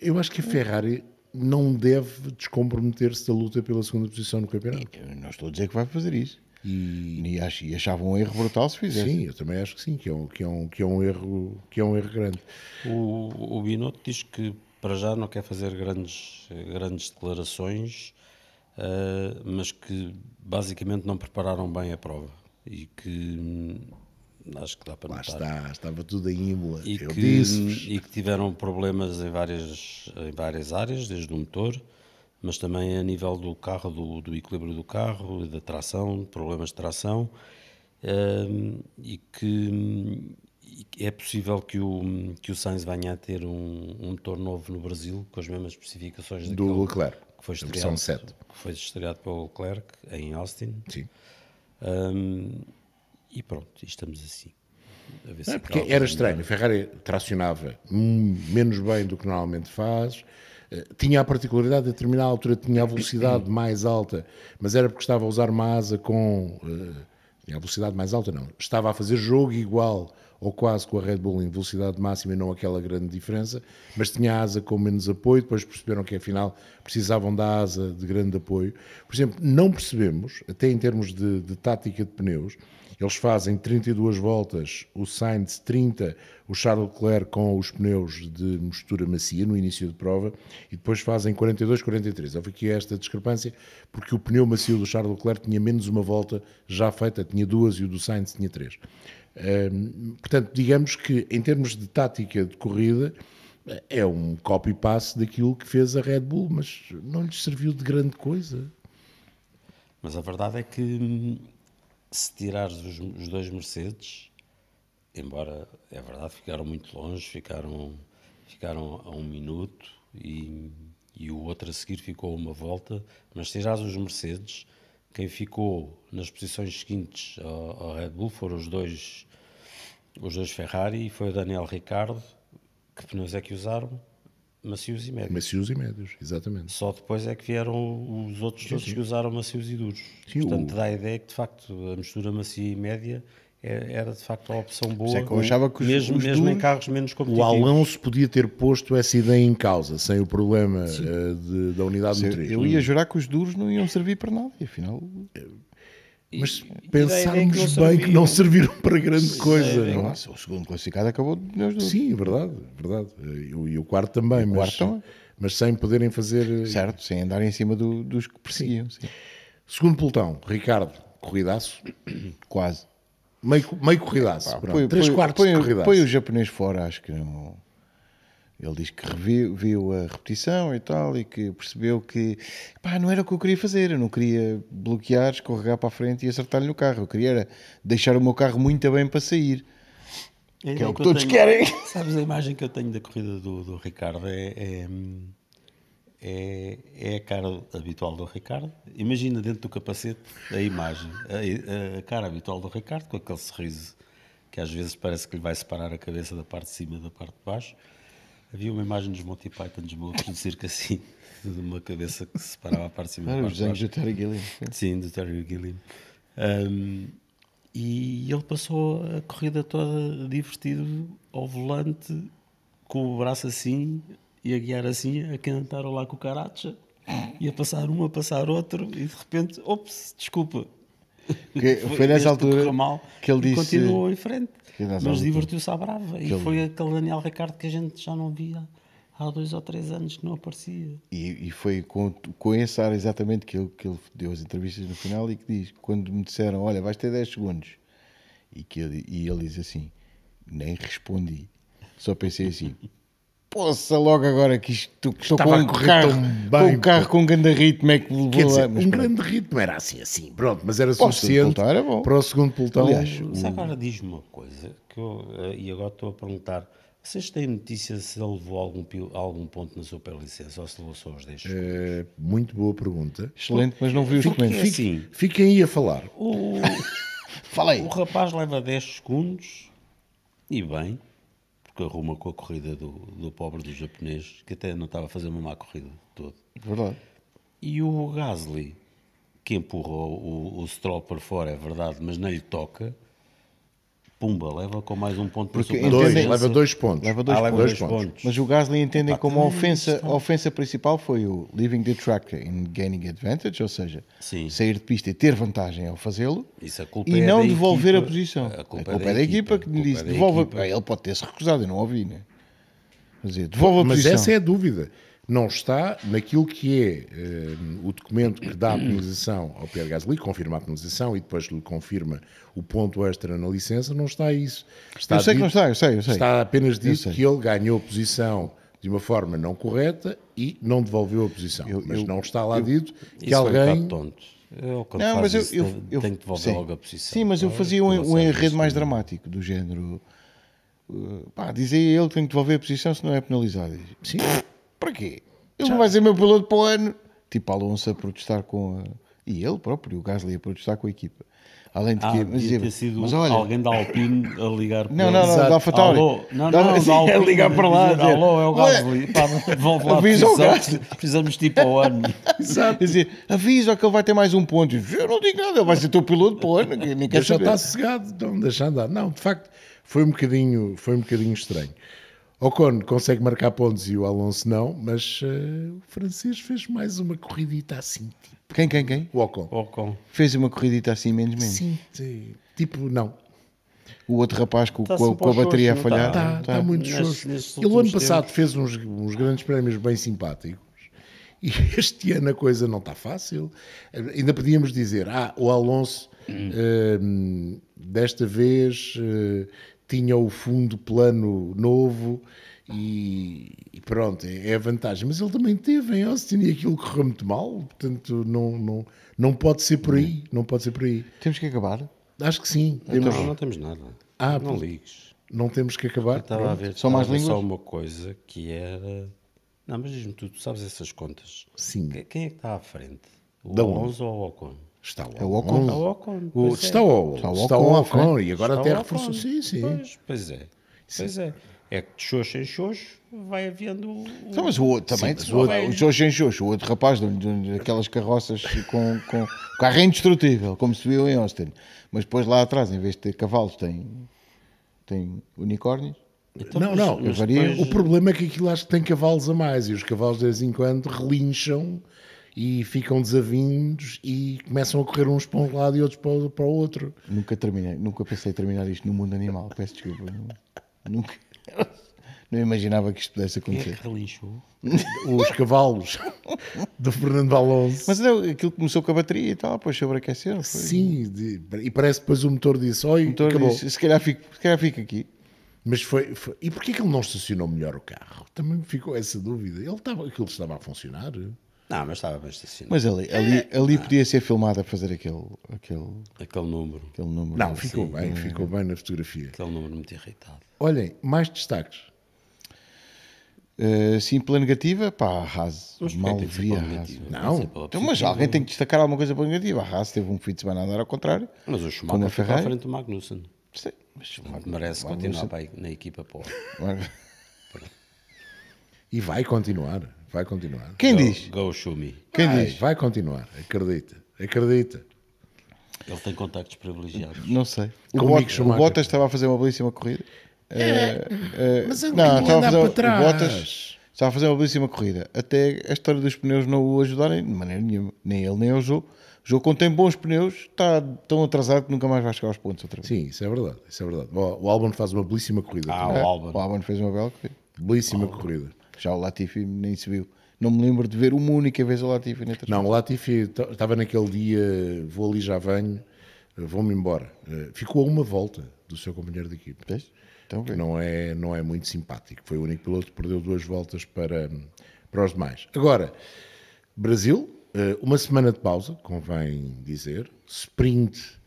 [SPEAKER 1] Eu acho que a Ferrari não deve descomprometer-se da luta pela segunda posição no campeonato.
[SPEAKER 2] Eu não estou a dizer que vai fazer isso.
[SPEAKER 1] E
[SPEAKER 2] E, acho, achava um erro brutal se fizesse.
[SPEAKER 1] sim, eu também acho que sim, que é um, que é um, que é um, erro, que é um erro grande.
[SPEAKER 3] O, o Binotto diz que para já não quer fazer grandes, grandes declarações, eh, mas que basicamente não prepararam bem a prova e que hum, acho que dá para
[SPEAKER 1] Lá
[SPEAKER 3] notar.
[SPEAKER 1] está, estava tudo em Imola.
[SPEAKER 3] E
[SPEAKER 1] eu
[SPEAKER 3] que,
[SPEAKER 1] disse
[SPEAKER 3] e que tiveram problemas em várias, em várias áreas, desde o motor, mas também a nível do carro, do, do equilíbrio do carro, da tração, problemas de tração, hum, e que é possível que o, que o Sainz venha a ter um, um motor novo no Brasil, com as mesmas especificações
[SPEAKER 1] do Leclerc,
[SPEAKER 3] que foi estreado,
[SPEAKER 1] 7.
[SPEAKER 3] que foi estreado pelo Leclerc em Austin.
[SPEAKER 1] Sim.
[SPEAKER 3] Hum, e pronto, estamos assim. Se
[SPEAKER 1] É, porque era estranho, a Ferrari tracionava menos bem do que normalmente faz, eh, tinha a particularidade de a determinada altura tinha a velocidade mais alta, mas era porque estava a usar uma asa com. eh, tinha a velocidade mais alta, não. Estava a fazer jogo igual ou quase com a Red Bull em velocidade máxima e não aquela grande diferença, mas tinha a asa com menos apoio, depois perceberam que afinal precisavam da asa de grande apoio. Por exemplo, não percebemos, até em termos de, de tática de pneus, eles fazem 32 voltas, o Sainz 30, o Charles Leclerc com os pneus de mistura macia no início de prova e depois fazem 42, 43. Houve aqui esta discrepância porque o pneu macio do Charles Leclerc tinha menos uma volta já feita, tinha duas e o do Sainz tinha três. Portanto, digamos que em termos de tática de corrida é um copy-paste daquilo que fez a Red Bull, mas não lhes serviu de grande coisa.
[SPEAKER 3] Mas a verdade é que se tirares os, os dois Mercedes, embora é verdade, ficaram muito longe, ficaram, ficaram a um minuto e, e o outro a seguir ficou uma volta, mas se tirares os Mercedes, quem ficou nas posições seguintes ao, ao Red Bull foram os dois, os dois Ferrari e foi o Daniel Ricciardo. Que pneus é que usaram? Macios e médios.
[SPEAKER 1] Macios e médios, exatamente.
[SPEAKER 3] Só depois é que vieram os outros todos que usaram macios e duros.
[SPEAKER 1] Sim,
[SPEAKER 3] Portanto,
[SPEAKER 1] o-
[SPEAKER 3] dá a ideia que de facto a mistura macia e média era de facto a opção boa,
[SPEAKER 2] é que eu achava que os-
[SPEAKER 3] mesmo,
[SPEAKER 2] os
[SPEAKER 3] mesmo em
[SPEAKER 2] duros-
[SPEAKER 3] carros menos
[SPEAKER 1] O
[SPEAKER 3] competitivos.
[SPEAKER 1] Alonso podia ter posto essa ideia em causa, sem o problema eh, de- da unidade
[SPEAKER 2] Eu,
[SPEAKER 1] motriz.
[SPEAKER 2] eu ia jurar que os duros não iam servir para nada. E afinal,
[SPEAKER 1] Mas
[SPEAKER 3] E- e dá a ideia
[SPEAKER 1] pensarmos
[SPEAKER 3] que
[SPEAKER 1] bem que não serviram para grande coisa. não é?
[SPEAKER 2] nossa, o segundo classificado acabou de pneus duros.
[SPEAKER 1] Sim, é verdade, verdade. E o, e o quarto também, mas,
[SPEAKER 2] quarto também.
[SPEAKER 1] mas sem poderem fazer.
[SPEAKER 2] Certo, sem andar em cima do- dos que perseguiam. sim.
[SPEAKER 1] Segundo pelotão, Ricardo, corridaço.
[SPEAKER 2] Quase.
[SPEAKER 1] Meio, meio corridaço. pronto.
[SPEAKER 2] Põe,
[SPEAKER 1] Três
[SPEAKER 2] põe-
[SPEAKER 1] quartos
[SPEAKER 2] põe-
[SPEAKER 1] de corridaço.
[SPEAKER 2] põe o japonês fora, acho que não. Ele diz que reviu, viu a repetição e tal e que percebeu que pá, não era o que eu queria fazer. Eu não queria bloquear, escorregar para a frente e acertar-lhe no carro. Eu queria era deixar o meu carro muito bem para sair. Que é o que
[SPEAKER 3] eu
[SPEAKER 2] todos
[SPEAKER 3] tenho-
[SPEAKER 2] querem.
[SPEAKER 3] Sabes, a imagem que eu tenho da corrida do, do Ricardo é, é, é, é a cara habitual do Ricardo. Imagina dentro do capacete a imagem, a, a cara habitual do Ricardo, com aquele sorriso que às vezes parece que lhe vai separar a cabeça da parte de cima da parte de baixo. Havia uma imagem dos Monty Python, dos monstros de circo assim, de uma cabeça que se separava a parte de cima
[SPEAKER 2] Ah,
[SPEAKER 3] da parte de baixo.
[SPEAKER 2] do Terry Gilliam.
[SPEAKER 3] Sim, do Terry Gilliam. Um, e ele passou a corrida toda divertido ao volante, com o braço assim e a guiar assim, a cantar lá com o caracha, e a passar um, a passar outro, e de repente, ops, desculpa.
[SPEAKER 2] Que foi nessa altura
[SPEAKER 3] mal,
[SPEAKER 2] que ele disse-
[SPEAKER 3] continuou em frente. Mas divertiu-se à brava. E
[SPEAKER 2] ele-
[SPEAKER 3] foi aquele Daniel Ricardo que a gente já não via há dois ou três anos que não aparecia.
[SPEAKER 2] E, e foi com, com esse ar exatamente que ele, que ele deu as entrevistas no final e que diz: quando me disseram, olha, vais ter 10 segundos, e, que ele, e ele diz assim: nem respondi, só pensei assim. Poça logo agora que isto que estou com
[SPEAKER 1] Estava a
[SPEAKER 2] um carro, com um carro com um grande ritmo é que me
[SPEAKER 1] Quer
[SPEAKER 2] levou
[SPEAKER 1] dizer, um
[SPEAKER 2] pronto.
[SPEAKER 1] grande ritmo era assim, assim. Pronto, mas era
[SPEAKER 2] o segundo
[SPEAKER 1] suficiente
[SPEAKER 2] pelotão era bom.
[SPEAKER 1] para o segundo pelotão.
[SPEAKER 2] Aliás,
[SPEAKER 3] Mas agora diz-me uma coisa, que eu, eh, e agora estou a perguntar: vocês têm notícia se ele levou algum, algum ponto na superlicença ou se levou só os 10?
[SPEAKER 1] Eh, muito boa pergunta.
[SPEAKER 2] Excelente, mas não vi os
[SPEAKER 3] Porque é
[SPEAKER 2] documentos.
[SPEAKER 3] assim,
[SPEAKER 1] Fiquem aí a falar.
[SPEAKER 3] o,
[SPEAKER 2] Fala aí.
[SPEAKER 3] o rapaz leva 10 segundos e bem, porque arruma com a corrida do, do pobre do japonês, que até não estava a fazer uma má corrida todo.
[SPEAKER 2] Verdade.
[SPEAKER 3] E o Gasly, que empurrou o, o Stroll para fora, é verdade, mas não lhe toca, pumba, leva com mais um ponto
[SPEAKER 2] Porque entendem-
[SPEAKER 1] Dois, leva dois pontos.
[SPEAKER 2] Leva dois
[SPEAKER 3] Ah, leva
[SPEAKER 2] pontos.
[SPEAKER 3] dois pontos.
[SPEAKER 2] Mas o Gasly entendem
[SPEAKER 3] Epá,
[SPEAKER 2] como a ofensa, a ofensa principal foi o leaving the track and gaining advantage, ou seja,
[SPEAKER 3] Sim.
[SPEAKER 2] sair de pista e ter vantagem ao fazê-lo
[SPEAKER 3] Isso, a culpa
[SPEAKER 2] e
[SPEAKER 3] é
[SPEAKER 2] não
[SPEAKER 3] da
[SPEAKER 2] devolver
[SPEAKER 3] equipa.
[SPEAKER 2] a posição.
[SPEAKER 3] A culpa é da
[SPEAKER 2] da equipa que
[SPEAKER 3] a
[SPEAKER 2] lhe
[SPEAKER 3] culpa
[SPEAKER 2] disse
[SPEAKER 3] é da
[SPEAKER 2] devolve. Ah, Ele pode ter-se recusado, eu não ouvi, né? Quer dizer, devolve a
[SPEAKER 1] Mas
[SPEAKER 2] posição.
[SPEAKER 1] essa é a dúvida. Não está naquilo que é eh, o documento que dá a penalização ao Pierre Gasly, confirma a penalização e depois lhe confirma o ponto extra na licença, não está isso. Está
[SPEAKER 2] Eu sei que
[SPEAKER 1] dito-
[SPEAKER 2] não está, eu sei, eu sei.
[SPEAKER 1] Está apenas dito que ele ganhou a posição de uma forma não correta e não devolveu a posição.
[SPEAKER 2] Eu-
[SPEAKER 1] Mas
[SPEAKER 2] eu-
[SPEAKER 1] não está lá dito que
[SPEAKER 3] é um
[SPEAKER 1] alguém.
[SPEAKER 3] Eu,
[SPEAKER 2] Não, mas eu,
[SPEAKER 3] isso,
[SPEAKER 2] eu,
[SPEAKER 3] tem-
[SPEAKER 2] eu-
[SPEAKER 3] tem que devolver
[SPEAKER 2] sim.
[SPEAKER 3] logo a posição.
[SPEAKER 2] Sim, mas eu
[SPEAKER 3] Ah,
[SPEAKER 2] fazia um, um enredo mais dramático, do género. uh, pá, dizia ele que tem que devolver a posição se não é penalizado.
[SPEAKER 1] Sim.
[SPEAKER 2] Para quê? Ele não vai ser meu piloto para o ano. Tipo Alonso a protestar com a... E ele próprio, o Gasly, a protestar com a equipa. Além de
[SPEAKER 3] Ah,
[SPEAKER 2] que... dizia,
[SPEAKER 3] ter sido
[SPEAKER 2] mas olha,
[SPEAKER 3] alguém da Alpine a ligar
[SPEAKER 2] Não,
[SPEAKER 3] com
[SPEAKER 2] não, não,
[SPEAKER 1] Exato.
[SPEAKER 2] da AlphaTauri.
[SPEAKER 3] Alô, não,
[SPEAKER 2] Da-
[SPEAKER 3] não,
[SPEAKER 2] sim,
[SPEAKER 3] da Alpine,
[SPEAKER 2] a ligar para lá.
[SPEAKER 3] dizer,
[SPEAKER 2] dizer,
[SPEAKER 3] Alô, é o
[SPEAKER 2] "Olha,
[SPEAKER 3] Gasly. Pá, devolve lá
[SPEAKER 2] avisa o
[SPEAKER 3] posição,
[SPEAKER 2] Gasly."
[SPEAKER 3] Precisamos tipo ao ano.
[SPEAKER 2] Exato. Dizia, avisa que ele vai ter mais um ponto. Eu não digo nada, ele vai ser teu piloto para o ano. que Nem quer
[SPEAKER 1] Deixa
[SPEAKER 2] saber.
[SPEAKER 1] estar sossegado, não deixa andar. Não, de facto, foi um bocadinho, foi um bocadinho estranho. Ocon consegue marcar pontos e o Alonso não, mas eh, o francês fez mais uma corridita assim. Tipo,
[SPEAKER 2] Quem, quem, quem?
[SPEAKER 1] o Ocon.
[SPEAKER 3] Ocon.
[SPEAKER 2] Fez uma corridita assim, menos, menos.
[SPEAKER 1] Sim, sim. Tipo, não.
[SPEAKER 2] O outro rapaz com, com, a-
[SPEAKER 3] sempre
[SPEAKER 2] com a bateria a falhar.
[SPEAKER 3] está?
[SPEAKER 2] Tá.
[SPEAKER 1] tá muito xoxo. Ele, ano passado,
[SPEAKER 3] tempos.
[SPEAKER 1] fez uns, uns grandes prémios bem simpáticos. E este ano a coisa não está fácil. Ainda podíamos dizer, ah, o Alonso hum, desta vez eh, tinha o fundo plano novo e, e pronto, é a vantagem. Mas ele também teve em Austin e aquilo correu muito mal, portanto não, não, não pode ser por aí. Não pode ser por aí.
[SPEAKER 2] Temos que acabar.
[SPEAKER 1] Acho que sim. Temos,
[SPEAKER 3] Não, não temos nada.
[SPEAKER 1] Ah,
[SPEAKER 3] não ligues.
[SPEAKER 1] não temos que acabar.
[SPEAKER 3] Estava a ver,
[SPEAKER 2] Só mais línguas?
[SPEAKER 3] só uma coisa que era. Não, mas diz-me tu, tu sabes essas contas.
[SPEAKER 1] Sim.
[SPEAKER 3] Que- Quem é que está à frente? O
[SPEAKER 1] Da onde?
[SPEAKER 3] Alonso ou o Ocon?
[SPEAKER 1] Está o
[SPEAKER 2] É o Ocon.
[SPEAKER 3] Ah, o Ocon.
[SPEAKER 1] O-
[SPEAKER 3] pois é.
[SPEAKER 1] está o,
[SPEAKER 2] Está o
[SPEAKER 1] está
[SPEAKER 2] Ocon
[SPEAKER 1] o Ocon
[SPEAKER 2] frente.
[SPEAKER 1] e agora
[SPEAKER 3] Está
[SPEAKER 1] até
[SPEAKER 3] o
[SPEAKER 1] reforçou.
[SPEAKER 3] Ocon.
[SPEAKER 1] Sim, sim.
[SPEAKER 3] Pois, pois é. Pois é. É que de xoxo em xoxo vai havendo. o-
[SPEAKER 2] Então, mas o outro também,
[SPEAKER 3] Sim,
[SPEAKER 2] o outro,
[SPEAKER 3] o
[SPEAKER 2] o Xoxo em Xoxo, o outro rapaz daquelas carroças com, com carro indestrutível, como se viu em Austin. Mas depois lá atrás, em vez de ter cavalos, tem, tem unicórnios.
[SPEAKER 3] Então,
[SPEAKER 1] não,
[SPEAKER 3] mas-
[SPEAKER 1] não.
[SPEAKER 3] depois-
[SPEAKER 1] O problema é que aquilo acho que tem cavalos a mais e os cavalos de vez em quando relincham e ficam desavindos e começam a correr uns para um lado e outros para o, para o outro.
[SPEAKER 2] Nunca terminei, nunca pensei em terminar isto no mundo animal. Peço desculpa. Nunca. Não imaginava que isto pudesse
[SPEAKER 3] Quem é
[SPEAKER 2] acontecer.
[SPEAKER 3] que relinchou?
[SPEAKER 1] Os cavalos do Fernando Alonso.
[SPEAKER 2] Mas não, aquilo começou com a bateria e tal, depois sobreaqueceu. Foi.
[SPEAKER 1] Sim, de- e parece que depois o motor disse: Oi,
[SPEAKER 2] Então,
[SPEAKER 1] acabou.
[SPEAKER 2] disse, se, calhar fico, se calhar fico aqui.
[SPEAKER 1] Mas foi, foi- E porquê que ele não estacionou melhor o carro? Também me ficou essa dúvida. Ele estava, aquilo estava a funcionar.
[SPEAKER 3] Não, mas estava bem estacionado.
[SPEAKER 2] Mas ali, ali, ali podia ser filmado a fazer aquele, aquele,
[SPEAKER 3] Aquele número.
[SPEAKER 2] aquele número.
[SPEAKER 1] Não, ficou bem, ficou bem na fotografia.
[SPEAKER 3] Aquele número muito irritado.
[SPEAKER 1] Olhem, mais destaques.
[SPEAKER 2] Uh, sim, pela negativa, pá, a Haas.
[SPEAKER 3] Mas
[SPEAKER 2] Mal
[SPEAKER 3] porquê tem que ser
[SPEAKER 2] vi a
[SPEAKER 3] pela
[SPEAKER 2] Haas.
[SPEAKER 3] negativa?
[SPEAKER 1] Não.
[SPEAKER 2] Então, mas alguém tem que destacar alguma coisa pela negativa. A Haas teve um fim de semana a andar ao contrário.
[SPEAKER 3] Mas o Schumacher ficou à frente do Magnussen.
[SPEAKER 2] Sim, mas
[SPEAKER 3] Merece
[SPEAKER 2] Magnussen-
[SPEAKER 3] continuar na equipa. Pô.
[SPEAKER 1] E vai continuar. Vai continuar.
[SPEAKER 2] Quem
[SPEAKER 3] Go-
[SPEAKER 2] diz?
[SPEAKER 3] Go Schumi.
[SPEAKER 2] Quem
[SPEAKER 1] vai,
[SPEAKER 2] diz?
[SPEAKER 1] Vai continuar. Acredita. Acredita.
[SPEAKER 3] Ele tem contactos privilegiados.
[SPEAKER 2] Não sei. O, Bot- o. Bottas estava a fazer uma belíssima corrida.
[SPEAKER 1] Mas é um
[SPEAKER 2] não, estava a
[SPEAKER 1] andar
[SPEAKER 2] fazer,
[SPEAKER 1] para
[SPEAKER 2] o
[SPEAKER 1] trás.
[SPEAKER 2] Bottas estava a fazer uma belíssima corrida. Até a história dos pneus não o ajudarem de maneira nenhuma. Nem ele, nem o jogo. O jogo, tem bons pneus, está tão atrasado que nunca mais vai chegar aos pontos outra vez.
[SPEAKER 1] Sim, isso é verdade. Isso é verdade. O, o Albon faz uma belíssima corrida.
[SPEAKER 3] Ah,
[SPEAKER 1] também.
[SPEAKER 3] o Albon.
[SPEAKER 2] O Albon fez uma bela corrida.
[SPEAKER 1] Belíssima corrida.
[SPEAKER 2] Já o Latifi nem se viu. Não me lembro de ver uma única vez o Latifi na.
[SPEAKER 1] Não, o Latifi estava naquele dia, vou ali, já venho, eh, vou-me embora. Eh, Ficou a uma volta do seu companheiro de equipe.
[SPEAKER 2] Vês? Então,
[SPEAKER 1] que não é, não é muito simpático. Foi o único piloto que perdeu duas voltas para, para os demais. Agora, Brasil, eh, uma semana de pausa, convém dizer, sprint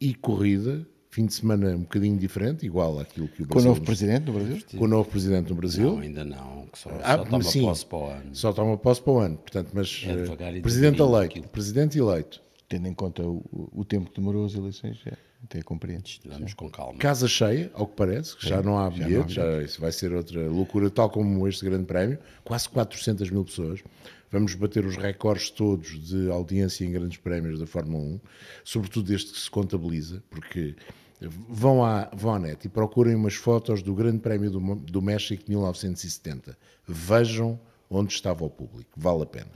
[SPEAKER 1] e corrida, fim de semana um bocadinho diferente, igual àquilo que o
[SPEAKER 2] Com o
[SPEAKER 1] Brasil
[SPEAKER 2] novo presidente do Brasil?
[SPEAKER 1] com o novo presidente do Brasil.
[SPEAKER 3] Não, ainda não. Que só,
[SPEAKER 1] Ah,
[SPEAKER 3] só toma
[SPEAKER 1] sim.
[SPEAKER 3] posse para o ano.
[SPEAKER 1] Só toma posse para o ano. Portanto, mas
[SPEAKER 3] É
[SPEAKER 1] eh,
[SPEAKER 3] devagar e
[SPEAKER 1] presidente eleito,
[SPEAKER 3] aquilo.
[SPEAKER 1] presidente eleito,
[SPEAKER 2] Tendo em conta o, o tempo que demorou as eleições, já até compreendo.
[SPEAKER 3] Vamos com calma.
[SPEAKER 1] casa cheia, ao que parece, que já não há
[SPEAKER 2] já não há
[SPEAKER 1] bilhete, já, isso vai ser outra loucura, tal como este grande prémio, quase 400 mil pessoas. Vamos bater os recordes todos de audiência em grandes prémios da Fórmula 1, sobretudo desde que se contabiliza, porque vão à, vão à net e procurem umas fotos do grande prémio do, do México de 1970. Vejam onde estava o público, vale a pena.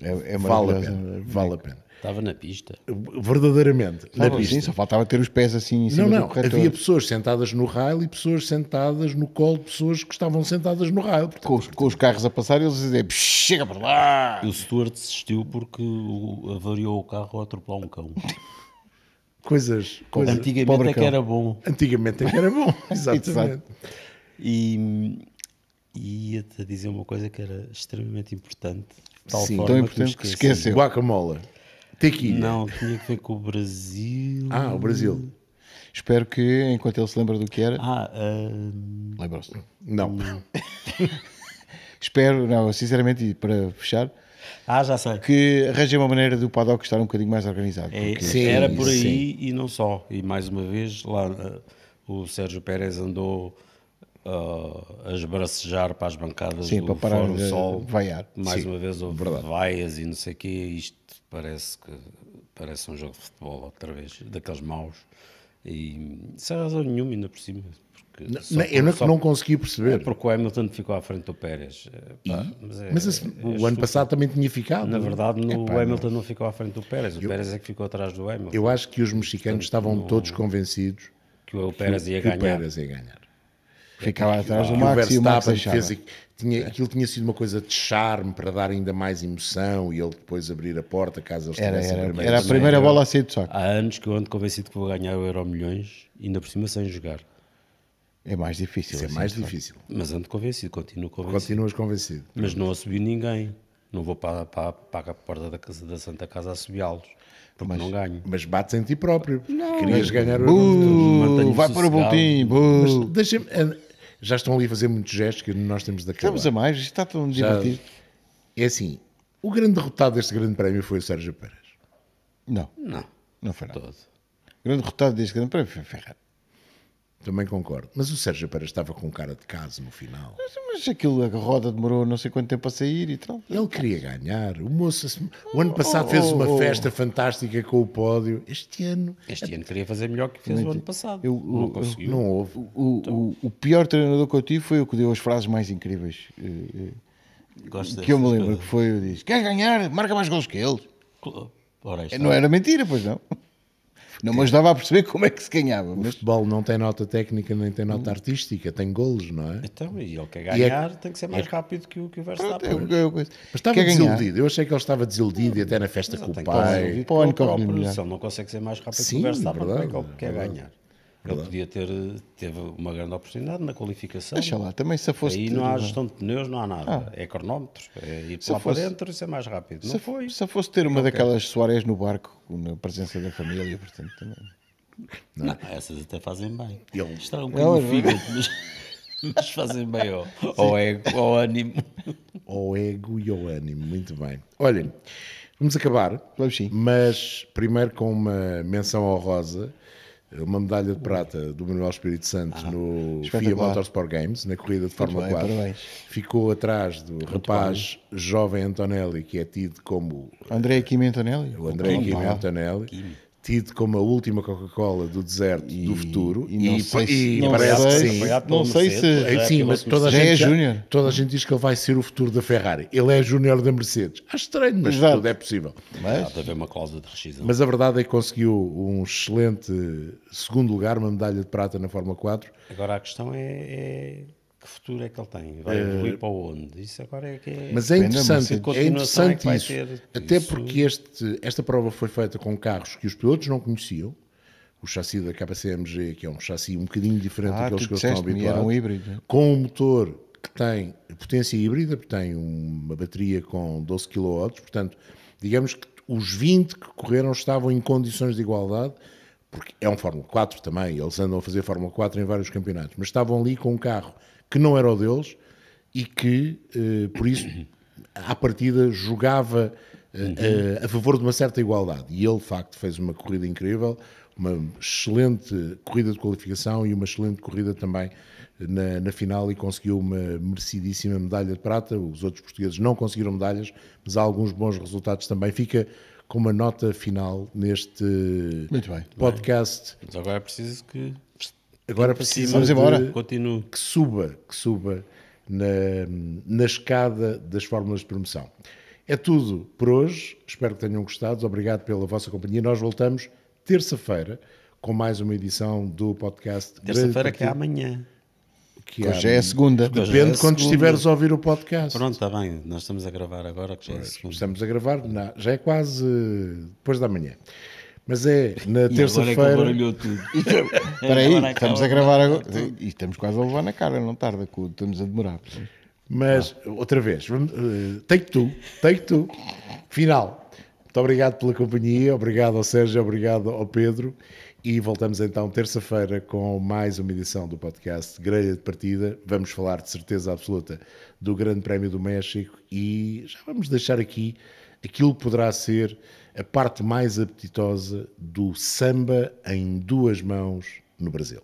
[SPEAKER 2] É, é
[SPEAKER 1] vale a pena, vale a pena.
[SPEAKER 3] Estava na pista.
[SPEAKER 1] Verdadeiramente, na pista.
[SPEAKER 2] sim, só faltava ter os pés assim em cima
[SPEAKER 1] Não, não. Havia pessoas sentadas no rail e pessoas sentadas no colo de pessoas que estavam sentadas no rail. Portanto,
[SPEAKER 2] com, os, com os carros a passar eles a dizer "Psh, chega para lá.
[SPEAKER 3] E o Stuart desistiu porque o- avariou o carro ao atropelar um cão.
[SPEAKER 1] coisas. coisas
[SPEAKER 3] Antigamente
[SPEAKER 2] pobre
[SPEAKER 3] é que
[SPEAKER 2] cão.
[SPEAKER 3] era bom.
[SPEAKER 1] Antigamente é que era bom. Exatamente.
[SPEAKER 3] E e ia-te a dizer uma coisa que era extremamente importante. Tal
[SPEAKER 1] Sim.
[SPEAKER 3] forma
[SPEAKER 2] Tão
[SPEAKER 3] que
[SPEAKER 2] importante que
[SPEAKER 3] esqueci.
[SPEAKER 2] esqueceu.
[SPEAKER 1] Guacamole. Tequila.
[SPEAKER 3] Não, tinha que ver com o Brasil.
[SPEAKER 1] Ah, o Brasil.
[SPEAKER 2] Espero que, enquanto ele se lembra do que era,
[SPEAKER 3] Ah, hum,
[SPEAKER 2] lembra-se.
[SPEAKER 1] Não.
[SPEAKER 2] Espero, não, sinceramente, e para fechar,
[SPEAKER 3] ah, já sei.
[SPEAKER 2] que arranjem uma maneira do paddock estar um bocadinho mais organizado.
[SPEAKER 3] É,
[SPEAKER 1] Sim,
[SPEAKER 3] era por aí
[SPEAKER 1] sim.
[SPEAKER 3] e não só. E mais uma vez, lá eh, o Sérgio Pérez andou ah, a esbracejar para as bancadas
[SPEAKER 2] Sim,
[SPEAKER 3] do
[SPEAKER 2] para parar
[SPEAKER 3] Fórum Sol.
[SPEAKER 2] vaiar.
[SPEAKER 3] Mais
[SPEAKER 1] Sim,
[SPEAKER 3] uma vez houve vaias e não sei o quê. Isto parece que parece um jogo de futebol outra vez, daqueles maus. E sem razão nenhuma, ainda por cima. Porque
[SPEAKER 1] Não,
[SPEAKER 3] só
[SPEAKER 1] eu não,
[SPEAKER 3] por-
[SPEAKER 1] não consegui perceber.
[SPEAKER 3] porque o Hamilton ficou à frente do Pérez. Eh, pá, mas é-
[SPEAKER 1] Mas esse-
[SPEAKER 3] é
[SPEAKER 1] o ano passado também tinha ficado.
[SPEAKER 3] Na verdade, no,
[SPEAKER 2] Epá,
[SPEAKER 3] o Hamilton não ficou à frente do Pérez. O Pérez é que ficou atrás do Hamilton.
[SPEAKER 1] Eu acho que os mexicanos estavam todos convencidos
[SPEAKER 3] que o Pérez ia
[SPEAKER 1] que o
[SPEAKER 3] ganhar.
[SPEAKER 1] Pérez ia ganhar.
[SPEAKER 2] Ficava atrás do Max e o Max
[SPEAKER 1] fez, tinha, aquilo tinha sido uma coisa de charme para dar ainda mais emoção e ele depois abrir a porta caso eles
[SPEAKER 2] Era,
[SPEAKER 1] tivessem
[SPEAKER 2] era, era a primeira bola a sair do saco.
[SPEAKER 3] Há anos que eu ando convencido que vou ganhar o Euro Milhões, ainda por cima sem jogar.
[SPEAKER 2] É mais difícil.
[SPEAKER 1] Isso é
[SPEAKER 2] assim,
[SPEAKER 1] mais difícil.
[SPEAKER 3] Mas ando convencido, continuo convencido.
[SPEAKER 1] Continuas convencido.
[SPEAKER 3] Mas não assobi ninguém. Não vou para, para, para a porta da, casa, da Santa Casa assobiá-los. Porque não ganho.
[SPEAKER 1] Mas bates em ti próprio. Querias ganhar o
[SPEAKER 2] Uh, vai para o.
[SPEAKER 1] Mas
[SPEAKER 2] buh.
[SPEAKER 1] deixa-me. Já estão ali a fazer muitos gestos que nós temos de acabar.
[SPEAKER 2] Estamos a mais, isto está tão
[SPEAKER 1] Já-
[SPEAKER 2] divertido.
[SPEAKER 1] É assim, o grande derrotado deste grande prémio foi o Sérgio Pérez.
[SPEAKER 2] Não,
[SPEAKER 3] Não,
[SPEAKER 2] não foi nada.
[SPEAKER 3] todo.
[SPEAKER 2] O grande derrotado deste grande prémio foi Ferrari.
[SPEAKER 1] Também concordo. Mas o Sérgio Pérez estava com cara de caso no final.
[SPEAKER 2] Mas, mas aquilo, a roda demorou não sei quanto tempo a sair e tal.
[SPEAKER 1] Ele queria ganhar. O moço, o ano passado fez uma
[SPEAKER 2] oh, oh.
[SPEAKER 1] festa fantástica com o pódio. Este ano
[SPEAKER 3] Este ano queria fazer melhor que fez o ano passado.
[SPEAKER 2] Eu-
[SPEAKER 3] não
[SPEAKER 2] eu-
[SPEAKER 3] conseguiu.
[SPEAKER 1] não houve.
[SPEAKER 2] O, o, o pior treinador que eu tive foi o que deu as frases mais incríveis eh, eh,
[SPEAKER 3] Gosto
[SPEAKER 2] que eu me lembro. Que foi, eu disse, queres ganhar? Marca mais gols que eles.
[SPEAKER 3] coisas. Ora.
[SPEAKER 2] Não era mentira, pois não. Não me ajudava a perceber como é que se ganhava.
[SPEAKER 1] O
[SPEAKER 2] Mas
[SPEAKER 1] futebol não tem nota técnica nem tem nota artística, tem golos, não é?
[SPEAKER 3] Então, e ele quer
[SPEAKER 1] E é-
[SPEAKER 3] ganhar, tem que ser mais rápido que o, que o Verstappen.
[SPEAKER 2] eu, eu,
[SPEAKER 1] Mas estava
[SPEAKER 2] quer ganhar.
[SPEAKER 1] desiludido. Eu achei que ele estava desiludido e até na festa com o
[SPEAKER 3] que
[SPEAKER 1] pai.
[SPEAKER 3] conseguir
[SPEAKER 2] Para o ano
[SPEAKER 3] com o
[SPEAKER 2] corre-lhe
[SPEAKER 3] próprio,
[SPEAKER 2] melhor.
[SPEAKER 3] Se ele não consegue ser mais rápido que
[SPEAKER 1] Sim,
[SPEAKER 3] o Verstappen, como é que
[SPEAKER 1] verdade,
[SPEAKER 3] ele quer
[SPEAKER 1] verdade.
[SPEAKER 3] ganhar? Ele podia ter teve uma grande oportunidade na qualificação.
[SPEAKER 2] Deixa lá, também se fosse.
[SPEAKER 3] Aí não há gestão de pneus, não há nada. É cronómetros. É ir
[SPEAKER 2] Se
[SPEAKER 3] lá
[SPEAKER 2] fosse-
[SPEAKER 3] para dentro e ser mais rápido. Não
[SPEAKER 2] se,
[SPEAKER 3] foi.
[SPEAKER 2] se fosse ter uma daquelas Soares no barco, na presença da família, portanto, também.
[SPEAKER 3] Não, essas até fazem bem.
[SPEAKER 1] Ele-
[SPEAKER 3] Estraga um bocadinho o fígado, mas Mas fazem bem ao, ao ego, ao ânimo.
[SPEAKER 1] Ao ego e ao ânimo, muito bem. Olhem, vamos acabar.
[SPEAKER 2] Vamos sim.
[SPEAKER 1] Mas primeiro com uma menção honrosa, uma medalha de prata do Manuel Espírito Santo no FIA. Motorsport Games, na corrida de Fórmula
[SPEAKER 2] bem,
[SPEAKER 1] 4.
[SPEAKER 2] parabéns.
[SPEAKER 1] Ficou atrás do rapaz jovem Antonelli, que é tido como
[SPEAKER 2] André Kimi Antonelli.
[SPEAKER 1] o André
[SPEAKER 2] Opa.
[SPEAKER 1] Antonelli, tido como a última Coca-Cola do deserto do futuro.
[SPEAKER 2] e não sei se-
[SPEAKER 1] e
[SPEAKER 2] não
[SPEAKER 1] parece
[SPEAKER 2] sei
[SPEAKER 1] que
[SPEAKER 2] se-
[SPEAKER 1] sim.
[SPEAKER 2] Não sei se-
[SPEAKER 1] É, sim, mas toda a, gente
[SPEAKER 2] é
[SPEAKER 1] já-
[SPEAKER 2] júnior.
[SPEAKER 1] toda a gente diz que ele vai ser o futuro da Ferrari. Ele é júnior da Mercedes. Acho estranho, mas
[SPEAKER 2] Exato.
[SPEAKER 1] tudo é possível.
[SPEAKER 2] Mas,
[SPEAKER 3] Há de haver uma cláusula de rescisão.
[SPEAKER 1] Mas a verdade é que conseguiu um excelente segundo lugar, uma medalha de prata na Fórmula 4.
[SPEAKER 3] Agora a questão é, é que futuro é que ele tem? Vai evoluir para onde? Isso agora é que é.
[SPEAKER 1] Mas é interessante, é
[SPEAKER 3] é
[SPEAKER 1] interessante
[SPEAKER 3] vai
[SPEAKER 1] isso.
[SPEAKER 3] ter.
[SPEAKER 1] Até
[SPEAKER 3] Isso-
[SPEAKER 1] porque este, esta prova foi feita com carros que os pilotos não conheciam. O chassi da KCMG, que é um chassi um bocadinho diferente
[SPEAKER 2] ah,
[SPEAKER 1] daqueles que eles estão
[SPEAKER 2] disseste-me, era
[SPEAKER 1] habituados.
[SPEAKER 2] um híbrido.
[SPEAKER 1] com um motor que tem potência híbrida, porque tem uma bateria com 12 kW, portanto, digamos que os 20 que correram estavam em condições de igualdade, porque é um Fórmula 4 também, eles andam a fazer Fórmula 4 em vários campeonatos, mas estavam ali com um carro que não era o deles e que, eh, por isso, à partida jogava eh, eh, a favor de uma certa igualdade. E ele, de facto, fez uma corrida incrível, uma excelente corrida de qualificação e uma excelente corrida também na, na final e conseguiu uma merecidíssima medalha de prata. Os outros portugueses não conseguiram medalhas, mas há alguns bons resultados também. Fica com uma nota final neste
[SPEAKER 2] Muito bem.
[SPEAKER 1] podcast.
[SPEAKER 3] Mas agora é preciso que.
[SPEAKER 1] Agora
[SPEAKER 3] para
[SPEAKER 1] precisa
[SPEAKER 3] cima.
[SPEAKER 2] Vamos embora.
[SPEAKER 1] de-
[SPEAKER 3] Continue.
[SPEAKER 1] que suba, que suba na, na escada das fórmulas de promoção. É tudo por hoje. Espero que tenham gostado. Obrigado pela vossa companhia. Nós voltamos terça-feira com mais uma edição do podcast.
[SPEAKER 3] Terça-feira que é amanhã.
[SPEAKER 1] que
[SPEAKER 2] Hoje é a segunda.
[SPEAKER 1] Depende
[SPEAKER 3] é
[SPEAKER 1] de
[SPEAKER 3] a
[SPEAKER 1] quando
[SPEAKER 3] segunda.
[SPEAKER 1] estiveres a ouvir o podcast.
[SPEAKER 3] Pronto, está bem. Nós estamos a gravar agora, que já é segunda.
[SPEAKER 1] Estamos a gravar, na- já é quase depois da manhã. Mas é na
[SPEAKER 3] é
[SPEAKER 1] terça-feira.
[SPEAKER 3] baralhou tudo.
[SPEAKER 2] Espera aí,
[SPEAKER 3] Agora
[SPEAKER 2] estamos a gravar agora. E estamos quase a levar na cara, não tarda, estamos a demorar.
[SPEAKER 1] Mas, outra vez, eh, take two, take two, final. Muito obrigado pela companhia, obrigado ao Sérgio, obrigado ao Pedro. E voltamos então terça-feira com mais uma edição do podcast Grelha de Partida. Vamos falar de certeza absoluta do Grande Prémio do México e já vamos deixar aqui aquilo que poderá ser a parte mais apetitosa do samba em duas mãos no Brasil.